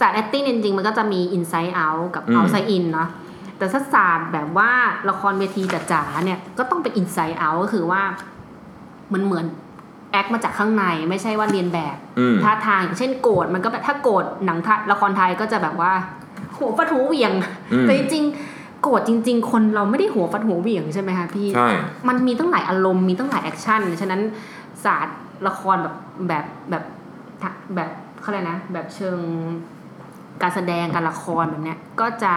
ศาสตร์ acting เนี่ยจริงๆ มันก็จะมี inside out กับอืม outside in เนาะแต่ถ้าศาสตร์แบบว่าละครเวทีจ๋าๆเนี่ยก็ต้องเป็น inside out ก็คือว่ามันเหมือน act มาจากข้างในไม่ใช่ว่าเรียนแบบอืมท่าทางอย่างเช่นโกรธมันก็แบบถ้าโกรธหนังไทยละครไทยก็จะแบบว่า หัวฟัดหัวเหวี่ยงอืมแต่จริงๆโกรธจริง ๆ คนเราไม่ได้หัวฟัดหัวเหวี่ยงใช่ไหมคะพี่ ใช่ มันมีตั้งหลายอารมณ์มีตั้งหลาย action ฉะนั้นศาสตร์ละครแบบแบบแบบแบบเขาเรียกนะ แบบเชิงการแสดงการละครแบบเนี้ย ก็จะ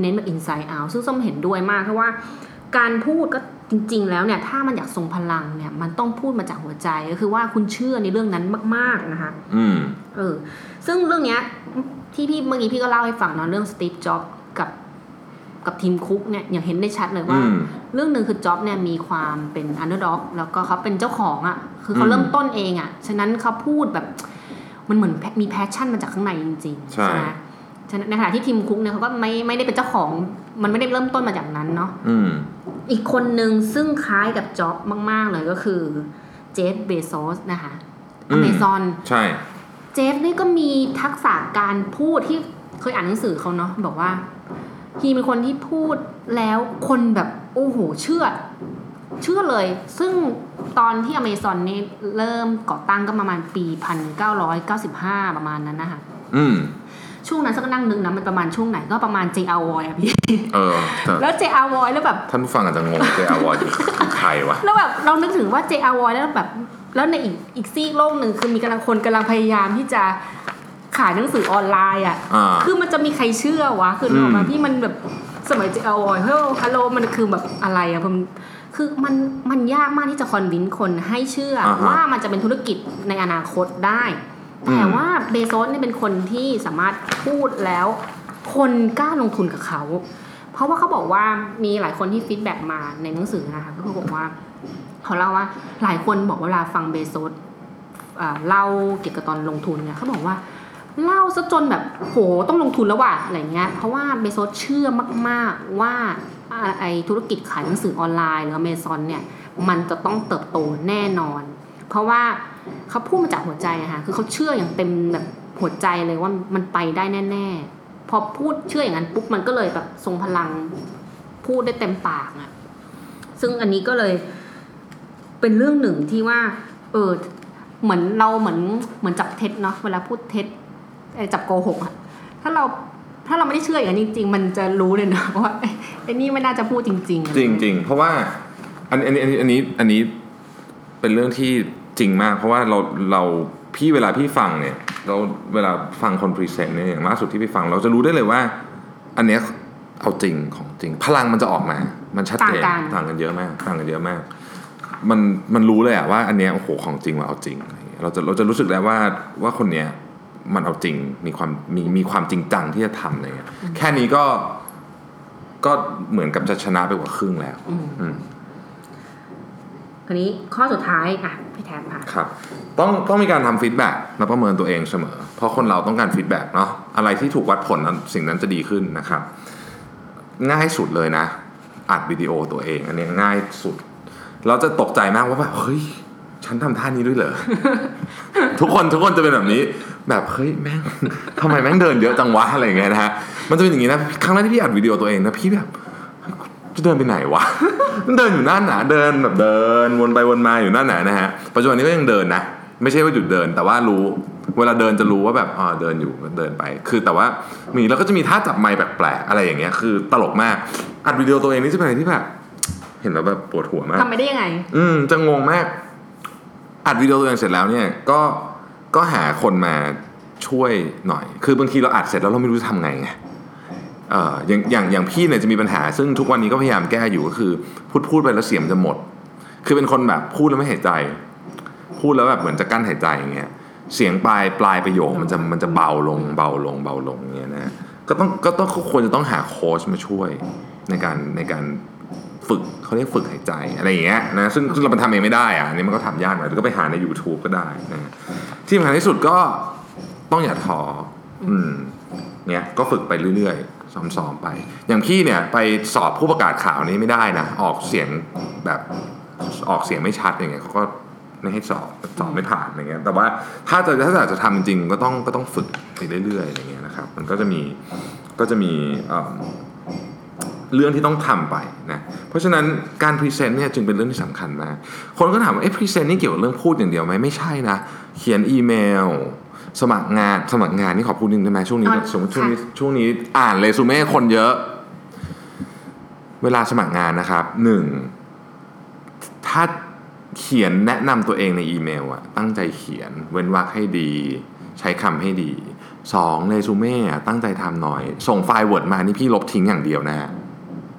เน้นแบบ inside out ซึ่งส้มเห็นด้วยมากเพราะว่าการพูดก็จริง ๆ แล้วเนี่ยถ้ามันอยากทรงพลังเนี่ยมันต้องพูดมาจากหัวใจก็คือว่าคุณเชื่อในเรื่องนั้นมาก ๆนะคะ อืม เออ ซึ่งเรื่องเนี้ยที่พี่เมื่อกี้พี่ก็เล่าให้ฟังเนาะเรื่องสตีฟจ็อบส์กับกับทิมคุกเนี่ยอย่างเห็นได้ชัดเลยว่าอืมเรื่องหนึ่งคือจ็อบส์เนี่ยมีความเป็น underdog แล้วก็เขาเป็นเจ้าของอะ่ะ คือเขาอืมเริ่มต้นเองอะ่ะ ฉะนั้นเขาพูดแบบมันเหมือนมี passion มาจากข้างในจริงๆใช่ไหมฉะนั้นในขณะที่ทิมคุกเนี่ยเขาก็ไม่ไม่ได้เป็นเจ้าของ มันไม่ได้เริ่มต้นมาจากนั้นเนาะอืมอีกคนหนึ่งซึ่งคล้ายกับจ็อบส์มาก ๆ เลยก็คือเจฟเบโซสนะคะอืมอเมซอนใช่ เจฟนี่ก็มีทักษะการพูดที่เคยอ่านหนังสือเขาเนาะบอกว่า he เป็นคนที่พูดแล้วคนแบบโอ้โหเชื่อ เชื่อเลย ซึ่งตอนที่อเมซอนนี่เริ่มก่อตั้งก็ประมาณปีพันเก้าร้อยเก้าสิบห้าประมาณนั้นนะคะอืม ช่วงนั้นสักนั่งนึงนะมันประมาณช่วงไหนก็ประมาณ JR Voy อะพี่เออแต่แล้ว JR Voy แล้วแบบท่านผู้ฟังอาจจะงงเจอาวอยใครวะ แล้วแบบเรานึกถึงว่า JR Voy แล้วแบบแล้วในอีกอีกซีกโลกหนึ่งคือมีกำลังคนกำลังพยายามที่จะขายหนังสือออนไลน์อะ อ่า คือมันจะมีใครเชื่อวะ คือนึกออกมาอืมที่มันแบบสมัย JR Voy เฮ้ยฮัลโหลมันคือแบบอะไรอะผมคือมันมันยากมากที่จะคอนวินคนให้เชื่ออาฮะ ว่ามันจะเป็นธุรกิจในอนาคตได้อืม แต่ว่าเบโซสเนี่ยเป็นคนที่สามารถพูดแล้ว คนกล้าลงทุนกับเขา เพราะว่าเขาบอกว่ามีหลายคนที่ฟีดแบ็กมาในหนังสือนะคะก็คือบอกว่าเขาเล่าว่าหลายคนบอกว่าเวลาฟังเบโซสอ่าเล่าเกี่ยวกับตอนลงทุนเนี่ยเขาบอกว่าเล่าซะจนแบบโหต้องลงทุนแล้วว่ะอะไรเงี้ยเพราะว่าเบโซสเชื่อมาก ๆว่าไอธุรกิจขายหนังสือออนไลน์หรืออเมซอนเนี่ยมันจะต้องเติบโตแน่นอน เพราะว่า เขาพูดมาจากหัวใจอะค่ะคือเขาเชื่ออย่างเต็มแบบหัวใจเลยว่ามันไปได้แน่ ๆ พอพูดเชื่ออย่างนั้นปุ๊บมันก็เลยแบบทรงพลังพูดได้เต็มปากอะซึ่งอันนี้ก็เลยเป็นเรื่องหนึ่งที่ว่า เออเหมือนเราเหมือนเหมือนจับเท็จเนาะเวลาพูดเท็จจับโกหกอะถ้าเราถ้าเราไม่ได้เชื่ออย่างนั้จริง ๆ มันจะรู้เลยนะว่าไอ้นี่ไม่น่าจะพูดจริง ๆ จริงจริงเพราะว่าอันอันนี้อันนี้อันนี้เป็นเรื่องที่ จริงมาก เพราะว่าเราเราพี่เวลาพี่ฟังเนี่ยเราเวลาฟังคนพรีเซนต์เนี่ยอย่างล่าสุดที่พี่ฟังเราจะรู้ได้เลยว่า อันเนี้ยเอาจริงของจริง พลังมันจะออกมา มันชัดเจนต่างกันต่างกันเยอะมากต่างกันเยอะมาก มันมันรู้เลยอะว่าอันเนี้ยโอ้โหของจริงว่าเอาจริงอะไรอย่างเงี้ยเราจะเราจะรู้สึกได้ว่าว่าคนเนี้ยมันเอาจริงมีความมีมีความจริงจังที่จะทำอะไรเงี้ยแค่นี้ก็ก็เหมือนกับจะชนะไปกว่าครึ่งแล้ว อืมอืม คราวนี้ข้อสุดท้ายอะพี่แทนค่ะครับต้องต้องมีการทำ feedback และประเมินตัวเองเสมอ เพราะคนเราต้องการ feedback เนาะอะไรที่ถูกวัดผลนั้นสิ่งนั้นจะดีขึ้นนะครับ ง่ายสุดเลยนะอัดวิดีโอตัวเอง อันนี้ง่ายสุด เราจะตกใจมากว่าแบบเฮ้ยฉันทำท่านี้ด้วยเหรอ ทุกคนทุกคนจะเป็นแบบนี้ แบบเฮ้ยแม่งทำไมแม่งเดินเยอะจังวะอะไรอย่างเงี้ยนะฮะมันจะเป็นอย่างนี้นะครั้งแรกที่พี่อัดวิดีโอตัวเองนะพี่แบบ จะเดินไปไหนวะมันเดินอยู่นั่นนะเดินแบบเดินวนไปวนมาอยู่นั่นนะนะฮะปัจจุบันนี้ก็ยังเดินนะ ไม่ใช่ว่าหยุดเดิน แต่ว่ารู้เวลาเดินจะรู้ว่าแบบอ๋อเดินอยู่ก็เดินไป คือแต่ว่ามีแล้วก็จะมีท่าจับไมค์แปลกๆอะไรอย่างเงี้ยคือตลกมากอัดวิดีโอตัวเองนี่จะเป็นอะไรที่แบบเห็นแล้วแบบปวดหัวมากทำไปได้ยังไง อืมจะงงมากอัดวิดีโอตัวเองเสร็จแล้วเนี่ยก็ก็หาคนมาช่วยหน่อย คือบางทีเราอัดเสร็จแล้วเราไม่รู้จะทำไงไงเอย่างอย่างอย่างพี่เนี่ยจะมีปัญหา ซึ่งทุกวันนี้ก็พยายามแก้อยู่ก็คือ พูดพูดไปแล้วเสียงจะหมด คือเป็นคนแบบพูดแล้วไม่หายใจ พูดแล้วแบบเหมือนจะกั้นหายใจอย่างเงี้ยเสียงปลายปลายประโยคมันจะมันจะเบาลงเบาลงเบาลงอย่างเงี้ยนะก็ต้องก็ต้องควรจะต้องหาโค้ชมาช่วยในการในการฝึกเขาเรียกฝึกหายใจอะไรอย่างเงี้ยนะซึ่งเรามันทำเองไม่ได้อะอันนี้มันก็ทำยากหน่อยก็ไปหาใน YouTube ก็ได้นะที่สำคัญที่สุดก็ต้องอย่าท้ออืมเนี่ยก็ฝึกไปเรื่อยๆ ซ้อมๆไป อย่างพี่เนี่ยไปสอบผู้ประกาศข่าวนี้ไม่ได้นะออกเสียงแบบออกเสียงไม่ชัดอย่างเงี้ยเขาก็ไม่ให้สอบสอบไม่ผ่านอย่างเงี้ยแต่ว่าถ้าจะถ้าอยากจะทำจริงๆก็ต้องก็ต้องฝึกไปเรื่อยๆอย่างเงี้ยนะครับมันก็จะมีก็จะมีเรื่องที่ต้องทำไปนะเพราะฉะนั้นการพรีเซนต์เนี่ยจึงเป็นเรื่องที่สำคัญมากคนก็ถามว่าเอ๊ะพรีเซนต์นี่เกี่ยวกับเรื่องพูดอย่างเดียวไหมไม่ใช่นะ เขียนอีเมล สมัครงานสมัครงานนี่ขอพูดนึงได้ไหมช่วงนี้อ๋อสมมติช่วงนี้ค่ะช่วงนี้อ่านเรซูเม่คนเยอะ เวลาสมัครงานนะครับหนึ่งถ้าเขียนแนะนำตัวเองในอีเมลอะตั้งใจเขียนเว้นวรรคให้ดี ใช้คำให้ดีสองเรซูเม่อะตั้งใจทำหน่อย ส่งไฟล์ Word มานี่พี่ลบทิ้งอย่างเดียวนะฮะ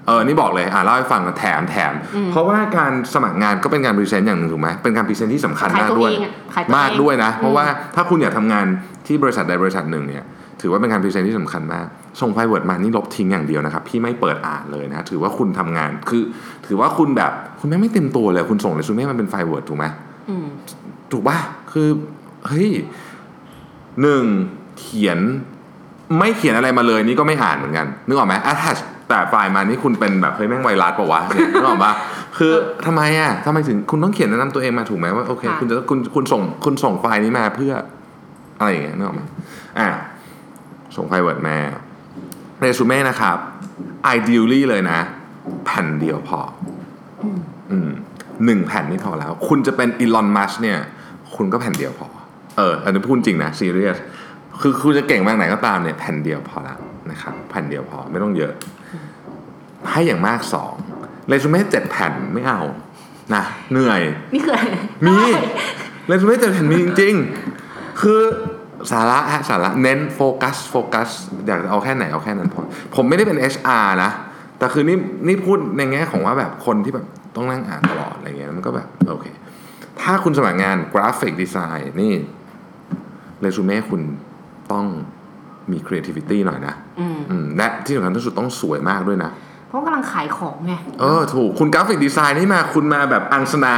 เออนี่บอกเลยอ่าเล่าให้ฟังแถมแถมอืมเพราะว่าการสมัครงานก็เป็นการพรีเซนต์อย่างหนึ่งถูกไหมเป็นการพรีเซนต์ที่สำคัญขายมากตัวด้วยเองอะขายตัวเองมากด้วยนะ อืมเพราะว่าถ้าคุณอยากทำงานที่บริษัทใดบริษัทหนึ่งเนี่ยถือว่าเป็นการพรีเซนต์ที่สำคัญมาก ส่งไฟล์ Word มานี่ลบทิ้งอย่างเดียวนะครับ พี่ไม่เปิดอ่านเลยนะ ถือว่าคุณทำงานคือ ถือว่าคุณแบบคุณไม่ไม่เต็มตัวเลย คุณส่งเรซูเม่มันเป็นไฟล์ Word ถูกไหมอืมถูกป่ะคือเฮ้ยหนึ่งเขียนไม่เขียนอะไรมาเลยนี่ก็ไม่อ่านเหมือนกันนึกออกไหม attach แต่ไฟล์มานี่คุณเป็นแบบเฮ้ยแม่งไวรัสปะวะเนี่ยนึกออกปะคือทำไมอะทำไมถึงคุณต้องเขียนแนะนำตัวเองมาถูกไหมว่าโอเคค่ะคุณจะคุณคุณส่งคุณส่งไฟล์นี้มาเพื่ออะไรอย่างเงี้ยนึกออกไหมอะส่งไฟล์ Word มาเรซูเม่นะครับ ideally เลยนะ แผ่นเดียวพอ อืมหนึ่งแผ่นนี่พอแล้ว คุณจะเป็นอีลอนมัสเนี่ย คุณก็แผ่นเดียวพอ เออ อันนี้พูดจริงนะซีเรียสคือคุณจะเก่งมากไหนก็ตามเนี่ย แผ่นเดียวพอแล้วนะครับ แผ่นเดียวพอไม่ต้องเยอะ ให้อย่างมากสองเรซูเม่เจ็ดแผ่นไม่เอานะเหนื่อยนี่คืออะไรมีเรซูเม่เจ็ดแผ่นมีจริงๆ คือสาระฮะสาระเน้นโฟกัสโฟกัสอยากจะเอาแค่ไหนเอาแค่นั้นพอผมไม่ได้เป็น HR นะ แต่คือนี่นี่พูดในแง่ของว่าแบบคนที่แบบต้องนั่งอ่านตลอดอะไรเงี้ยมันก็แบบโอเค ถ้าคุณสมัครงานกราฟิกดีไซน์นี่เรซูเม่คุณต้องมี creativity หน่อยนะอืมอืมและที่สำคัญที่สุดต้องสวยมากด้วยนะ เพราะกำลังขายของไง เออถูกคุณกราฟิกดีไซน์นี่มาคุณมาแบบอังสนา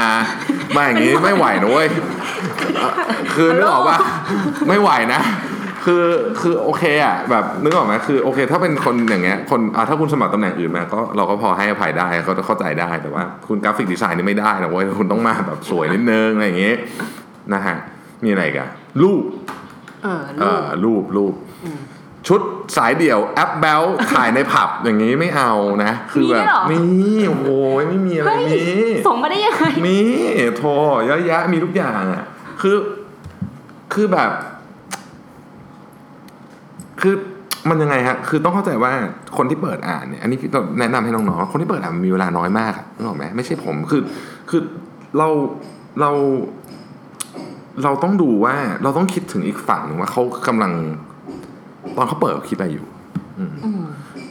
มาอย่างนี้ไม่ไหวนะเว้ยเอ่อคือนึกออกว่าไม่ไหวนะคือคือโอเคอะแบบนึกออกไหมคือโอเค ถ้าเป็นคนอย่างเงี้ยคนอะถ้าคุณสมัครตำแหน่งอื่นมาก็เราก็พอให้อภัยได้เขาเข้าใจได้แต่ว่า คุณกราฟิกดีไซน์นี่ไม่ได้นะเว้ยคุณต้องมาแบบสวยนิดนึงอะไรอย่างเงี้ยนะฮะมีอะไรอีกันรูปเออเอลูกอรูปรูปอืม ชุดสายเดี่ยวแอปแบลถ่ายในผับอย่างนี้ไม่เอานะ คือแบบมีด้วยเหรอมีโอ้ยไม่มีอะไรเฮ้ยมีส่งมาได้ยังไงมีโทรเยอะแยะมีทุกอย่างอะ คือ คือแบบ คือมันยังไงฮะ คือต้องเข้าใจว่าคนที่เปิดอ่านเนี่ย อันนี้พี่ต้องแนะนำให้น้องๆ คนที่เปิดอ่านมีเวลาน้อยมากอะนึกออกไหมไม่ใช่ผม คือ คือเรา เรา เราต้องดูว่า เราต้องคิดถึงอีกฝั่งหนึ่งว่าเขากำลัง ตอนเขาเปิดเขาคิดอะไรอยู่อืม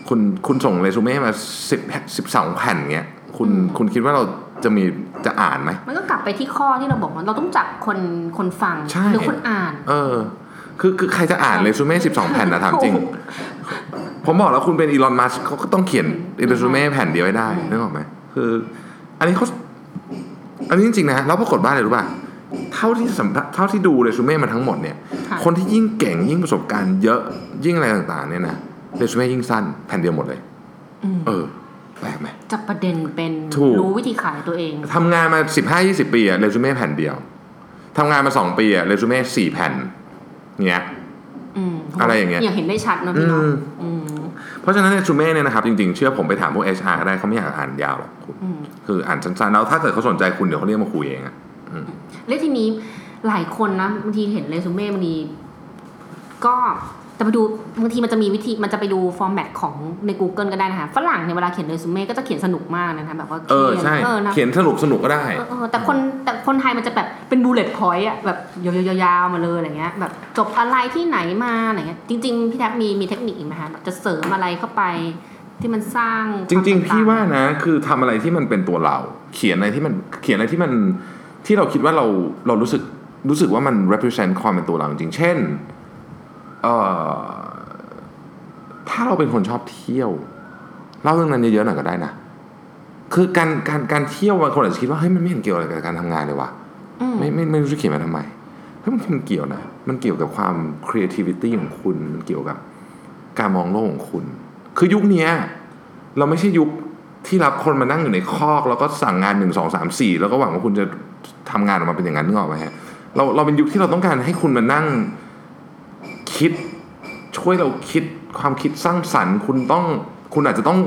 คุณคุณส่งเรซูเม่มาสิบสิบสองแผ่นเงี้ยคุณคุณคิดว่าเราจะมีจะอ่านไหมมันก็กลับไปที่ข้อที่เราบอกว่าเราต้องจับคนคนฟังใช่หรือคนอ่าน เออ คือคือใครจะอ่านเรซูเม่สิบสองแผ่นนะถามจริง ผมบอกแล้วคุณเป็นอีลอนมัสเขาก็ต้องเขียนเรซูเม่แผ่นเดียวให้ได้นึกออกไหมคือ อันนี้เขาอันนี้จริงๆนะแล้วปรากฏว่าอะไรรู้ป่ะ เท่าที่สัมภาเท่าที่ดูเรซูเม่มาทั้งหมดเนี่ยค่ะคนที่ยิ่งเก่งยิ่งประสบการณ์เยอะยิ่งอะไรต่างๆ เนี่ยนะเรซูเม่ยิ่งสั้นแผ่นเดียวหมดเลยมเออแปลกไหมจับประเด็นเป็นถูกรู้วิธีขายตัวเองทำงานมาสิบห้ายี่สิบปีอะเรซูเม่แผ่นเดียวทำงานมาสองปีอะเรซูเม่สี่แผ่นเงี้ยอืมอะไรอย่างเงี้ยอย่างเห็นได้ชัดเนอะพี่เนาะอืมอืมเพราะฉะนั้นเรซูเม่เนี่ยนะครับจริงๆ เชื่อผมไปถามพวก HR ก็ได้เขาไม่อยากอ่านยาวหรอกคุณอืมคืออ่านสั้นๆแล้วถ้าเกิดเขาสนใจคุณเดี๋ยวเขาเรียกมาคุยเองอะ แล้วทีนี้หลายคนนะบางทีเห็นเรซูเม่บางทีก็แต่ไปดูบางทีมันจะมีวิธีมันจะไปดู format ของใน Google ก็ได้นะคะฝรั่งเนี่ยเวลาเขียนเรซูเม่ก็จะเขียนสนุกมากนะคะแบบว่าเออขียนใช่เออนะเขียนสนุกสนุกก็ได้เออเออแต่คนแต่คนไทยมันจะแบบเป็น bullet point อะแบบยาวๆมาเลยอะไรเงี้ยแบบจบอะไรที่ไหนมาอะไรเงี้ยจริง ๆ พี่แท็กมีมีเทคนิคอีกไหมคะแบบจะเสริมอะไรเข้าไปที่มันสร้าง จริงควมแตกๆพี่ต่ว่านะ คือทำอะไรที่มันเป็นตัวเรา เขียนอะไรที่มันเขียนอะไรที่มัน ที่เราคิดว่าเราเรารู้สึกรู้สึกว่ามัน represent ความเป็นตัวเราจริงๆเช่นเอ่อถ้าเราเป็นคนชอบเที่ยวเล่าเรื่องนั้นเยอะๆหน่อยก็ได้นะคือการการการเที่ยวบางคนอาจจะคิดว่าเฮ้ยมันไม่เห็นเกี่ยวอะไรกับการทำงานเลยว่ะอืมไม่ไม่ไม่รู้จะเขียนมาทำไมเฮ้ยมันมันเกี่ยวนะ มันเกี่ยวกับความ creativity ของคุณ มันเกี่ยวกับการมองโลกของคุณ คือยุคเนี้ยเราไม่ใช่ยุคที่รับคนมานั่งอยู่ในคอก แล้วก็สั่งงานหนึ่งสองสามสี่แล้วก็หวังว่าคุณจะ ทำงานออกมาเป็นอย่างนั้นนึกออกไหมฮะเราเราเป็นยุคที่เราต้องการให้คุณมานั่งคิดช่วยเราคิดความคิดสร้างสรรค์ คุณต้องคุณอาจจะต้อง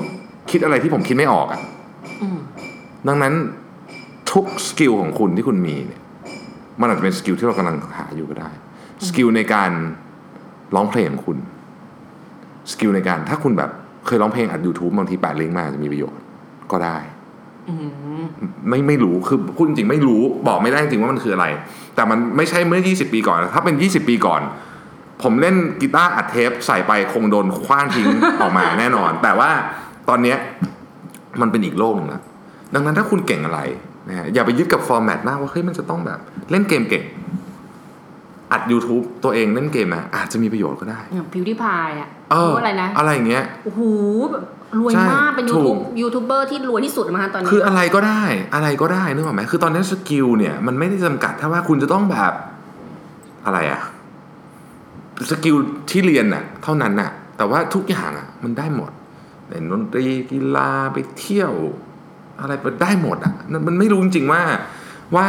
คิดอะไรที่ผมคิดไม่ออกอะอืมดังนั้นทุก skill ของคุณที่คุณมีเนี่ยมันอาจจะเป็น skill ที่เรากำลังหาอยู่ก็ได้ skill ในการร้องเพลงของคุณ skill ในการถ้าคุณแบบเคยร้องเพลงอัด YouTube บางทีแปะลิงก์มาอาจจะมีประโยชน์ก็ได้อืม ไม่ไม่รู้คือพูดจริงๆไม่รู้บอกไม่ได้จริงว่ามันคืออะไร แต่มันไม่ใช่เมื่อ 20 ปีก่อน ถ้าเป็น 20 ปีก่อน ผมเล่นกีตาร์อัดเทปใส่ไปคงโดนคว้างทิ้งออกมาแน่นอน แต่ว่าตอนเนี้ยมันเป็นอีกโลกหนึงแล้วดังนั้นถ้าคุณเก่งอะไรนะฮะอย่าไปยึดกับ format มากว่าเฮ้ยมันจะต้องแบบ เล่นเกมเก่งอัด YouTube ตัวเองเล่นเกมนะอาจจะมีประโยชน์ก็ได้อย่าง PewDiePie อะเออรู้อะไรนะ อะไรอย่างเงี้ยโอ้โหแบบ รวยใช่มากเป็น YouTube YouTuber ที่รวยที่สุดมาตอนนี้คืออะไรก็ได้อะไรก็ได้นึกออกไหมคือตอนนี้ skill เนี่ยมันไม่ได้จำกัดถ้าว่าคุณจะต้องแบบอะไรอะ skill ที่เรียนน่ะ เท่านั้นน่ะ แต่ว่าทุกอย่างอะมันได้หมดเล่นดนตรีกีฬาไปเที่ยว อะไรไปได้หมดอะมันมันไม่รู้จริงๆว่าว่า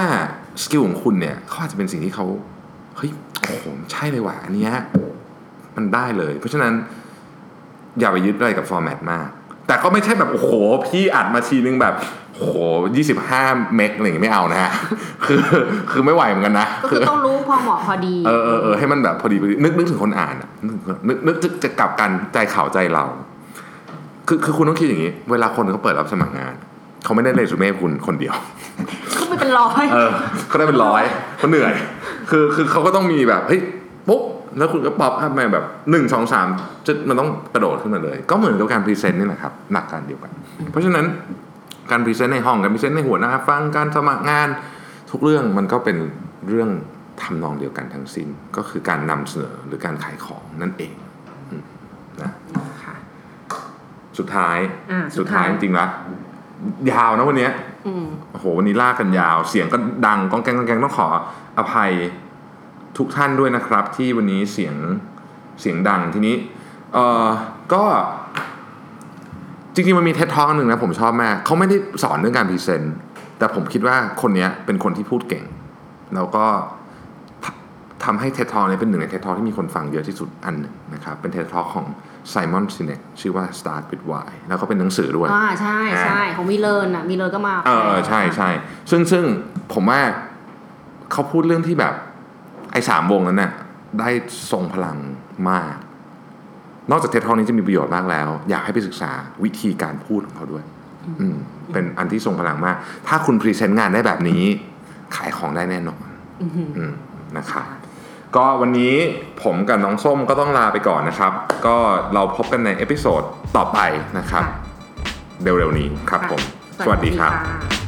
skill ของคุณเนี่ยเขาอาจจะเป็นสิ่งที่เขาเฮ้ยโอ้โหใช่เลยว่ะอันเนี้ยมันได้เลย เพราะฉะนั้น อย่าไปยึดอะไรกับ format มาก แต่ก็ไม่ใช่แบบ โอ้โห พี่อัดมาทีนึงแบบโอ้โหยี่สิบห้าmeg อะไรอย่างเงี้ยไม่เอานะฮะ คือคือไม่ไหวเหมือนกันนะ ก็คือต้องรู้พอเหมาะพอดี เออเออเออให้มันแบบพอดีพอดีนึกนึกถึงคนอ่านอะนึกนึกนึกจะกลับกันใจเขาใจเรา คือคือคุณต้องคิดอย่างนี้ เวลาคนเขาเปิดรับสมัครงาน เขาไม่ได้เรซูเม่คุณคนเดียวก็ไม่เป็นร้อย เออเขาได้เป็นร้อยเขาเหนื่อย คือคือเขาก็ต้องมีแบบเฮ้ยปุ๊บ แล้วคุณก็ pop up มาแบบหนึ่งสองสามจะมันต้องกระโดดขึ้นมาเลย ก็เหมือนกับการ present นี่แหละครับหลักการเดียวกัน เพราะฉะนั้นการ present ในห้องการ present ให้หัวหน้าฟังการสมัครงานทุกเรื่องมันก็เป็นเรื่องทำนองเดียวกันทั้งสิ้นก็คือการนำเสนอหรือการขายของนั่นเองอืมนะค่ะสุดท้ายอ่าสุดท้าท้ายจริงๆละยาวนะวันเนี้ยอืมโอ้โหวันนี้ลากกันยาว เสียงก็ดังก้องแกงก้องแกงต้องขออภัย ทุกท่านด้วยนะครับ ที่วันนี้เสียงเสียงดังทีนี้เออก็จริงๆมันมี TED Talk หนึ่งนะผมชอบมากเขาไม่ได้สอนเรื่องการ present แต่ผมคิดว่าคนเนี้ยเป็นคนที่พูดเก่ง แล้วก็ทำให้ TED Talk เนี้ยเป็นหนึ่งใน TED Talk ที่มีคนฟังเยอะที่สุดอันหนึ่งนะครับ เป็น TED Talk ของ Simon Sinek ชื่อว่า Start with Why แล้วก็เป็นหนังสือด้วยอ่าใช่ใช่ของ WeLearn อะ WeLearn ก็มาเออเออใช่ใช่ซึ่งซึ่งผมว่าเขาพูดเรื่องที่แบบ ไอ้สามวงนั้นน่ะได้ทรงพลังมาก นอกจากเท็ดทอนี้จะมีประโยชน์มากแล้ว อยากให้ไปศึกษาวิธีการพูดของเขาด้วยอืมเป็นอันที่ทรงพลังมาก ถ้าคุณ present งานได้แบบนี้ ขายของได้แน่นอนอือหืออืมนะครับก็วันนี้ผมกับน้องส้มก็ต้องลาไปก่อนนะครับ ก็เราพบกันใน episode ต่อไปนะครับค่ะเร็วๆนี้ครับผม สวัสดีครับะ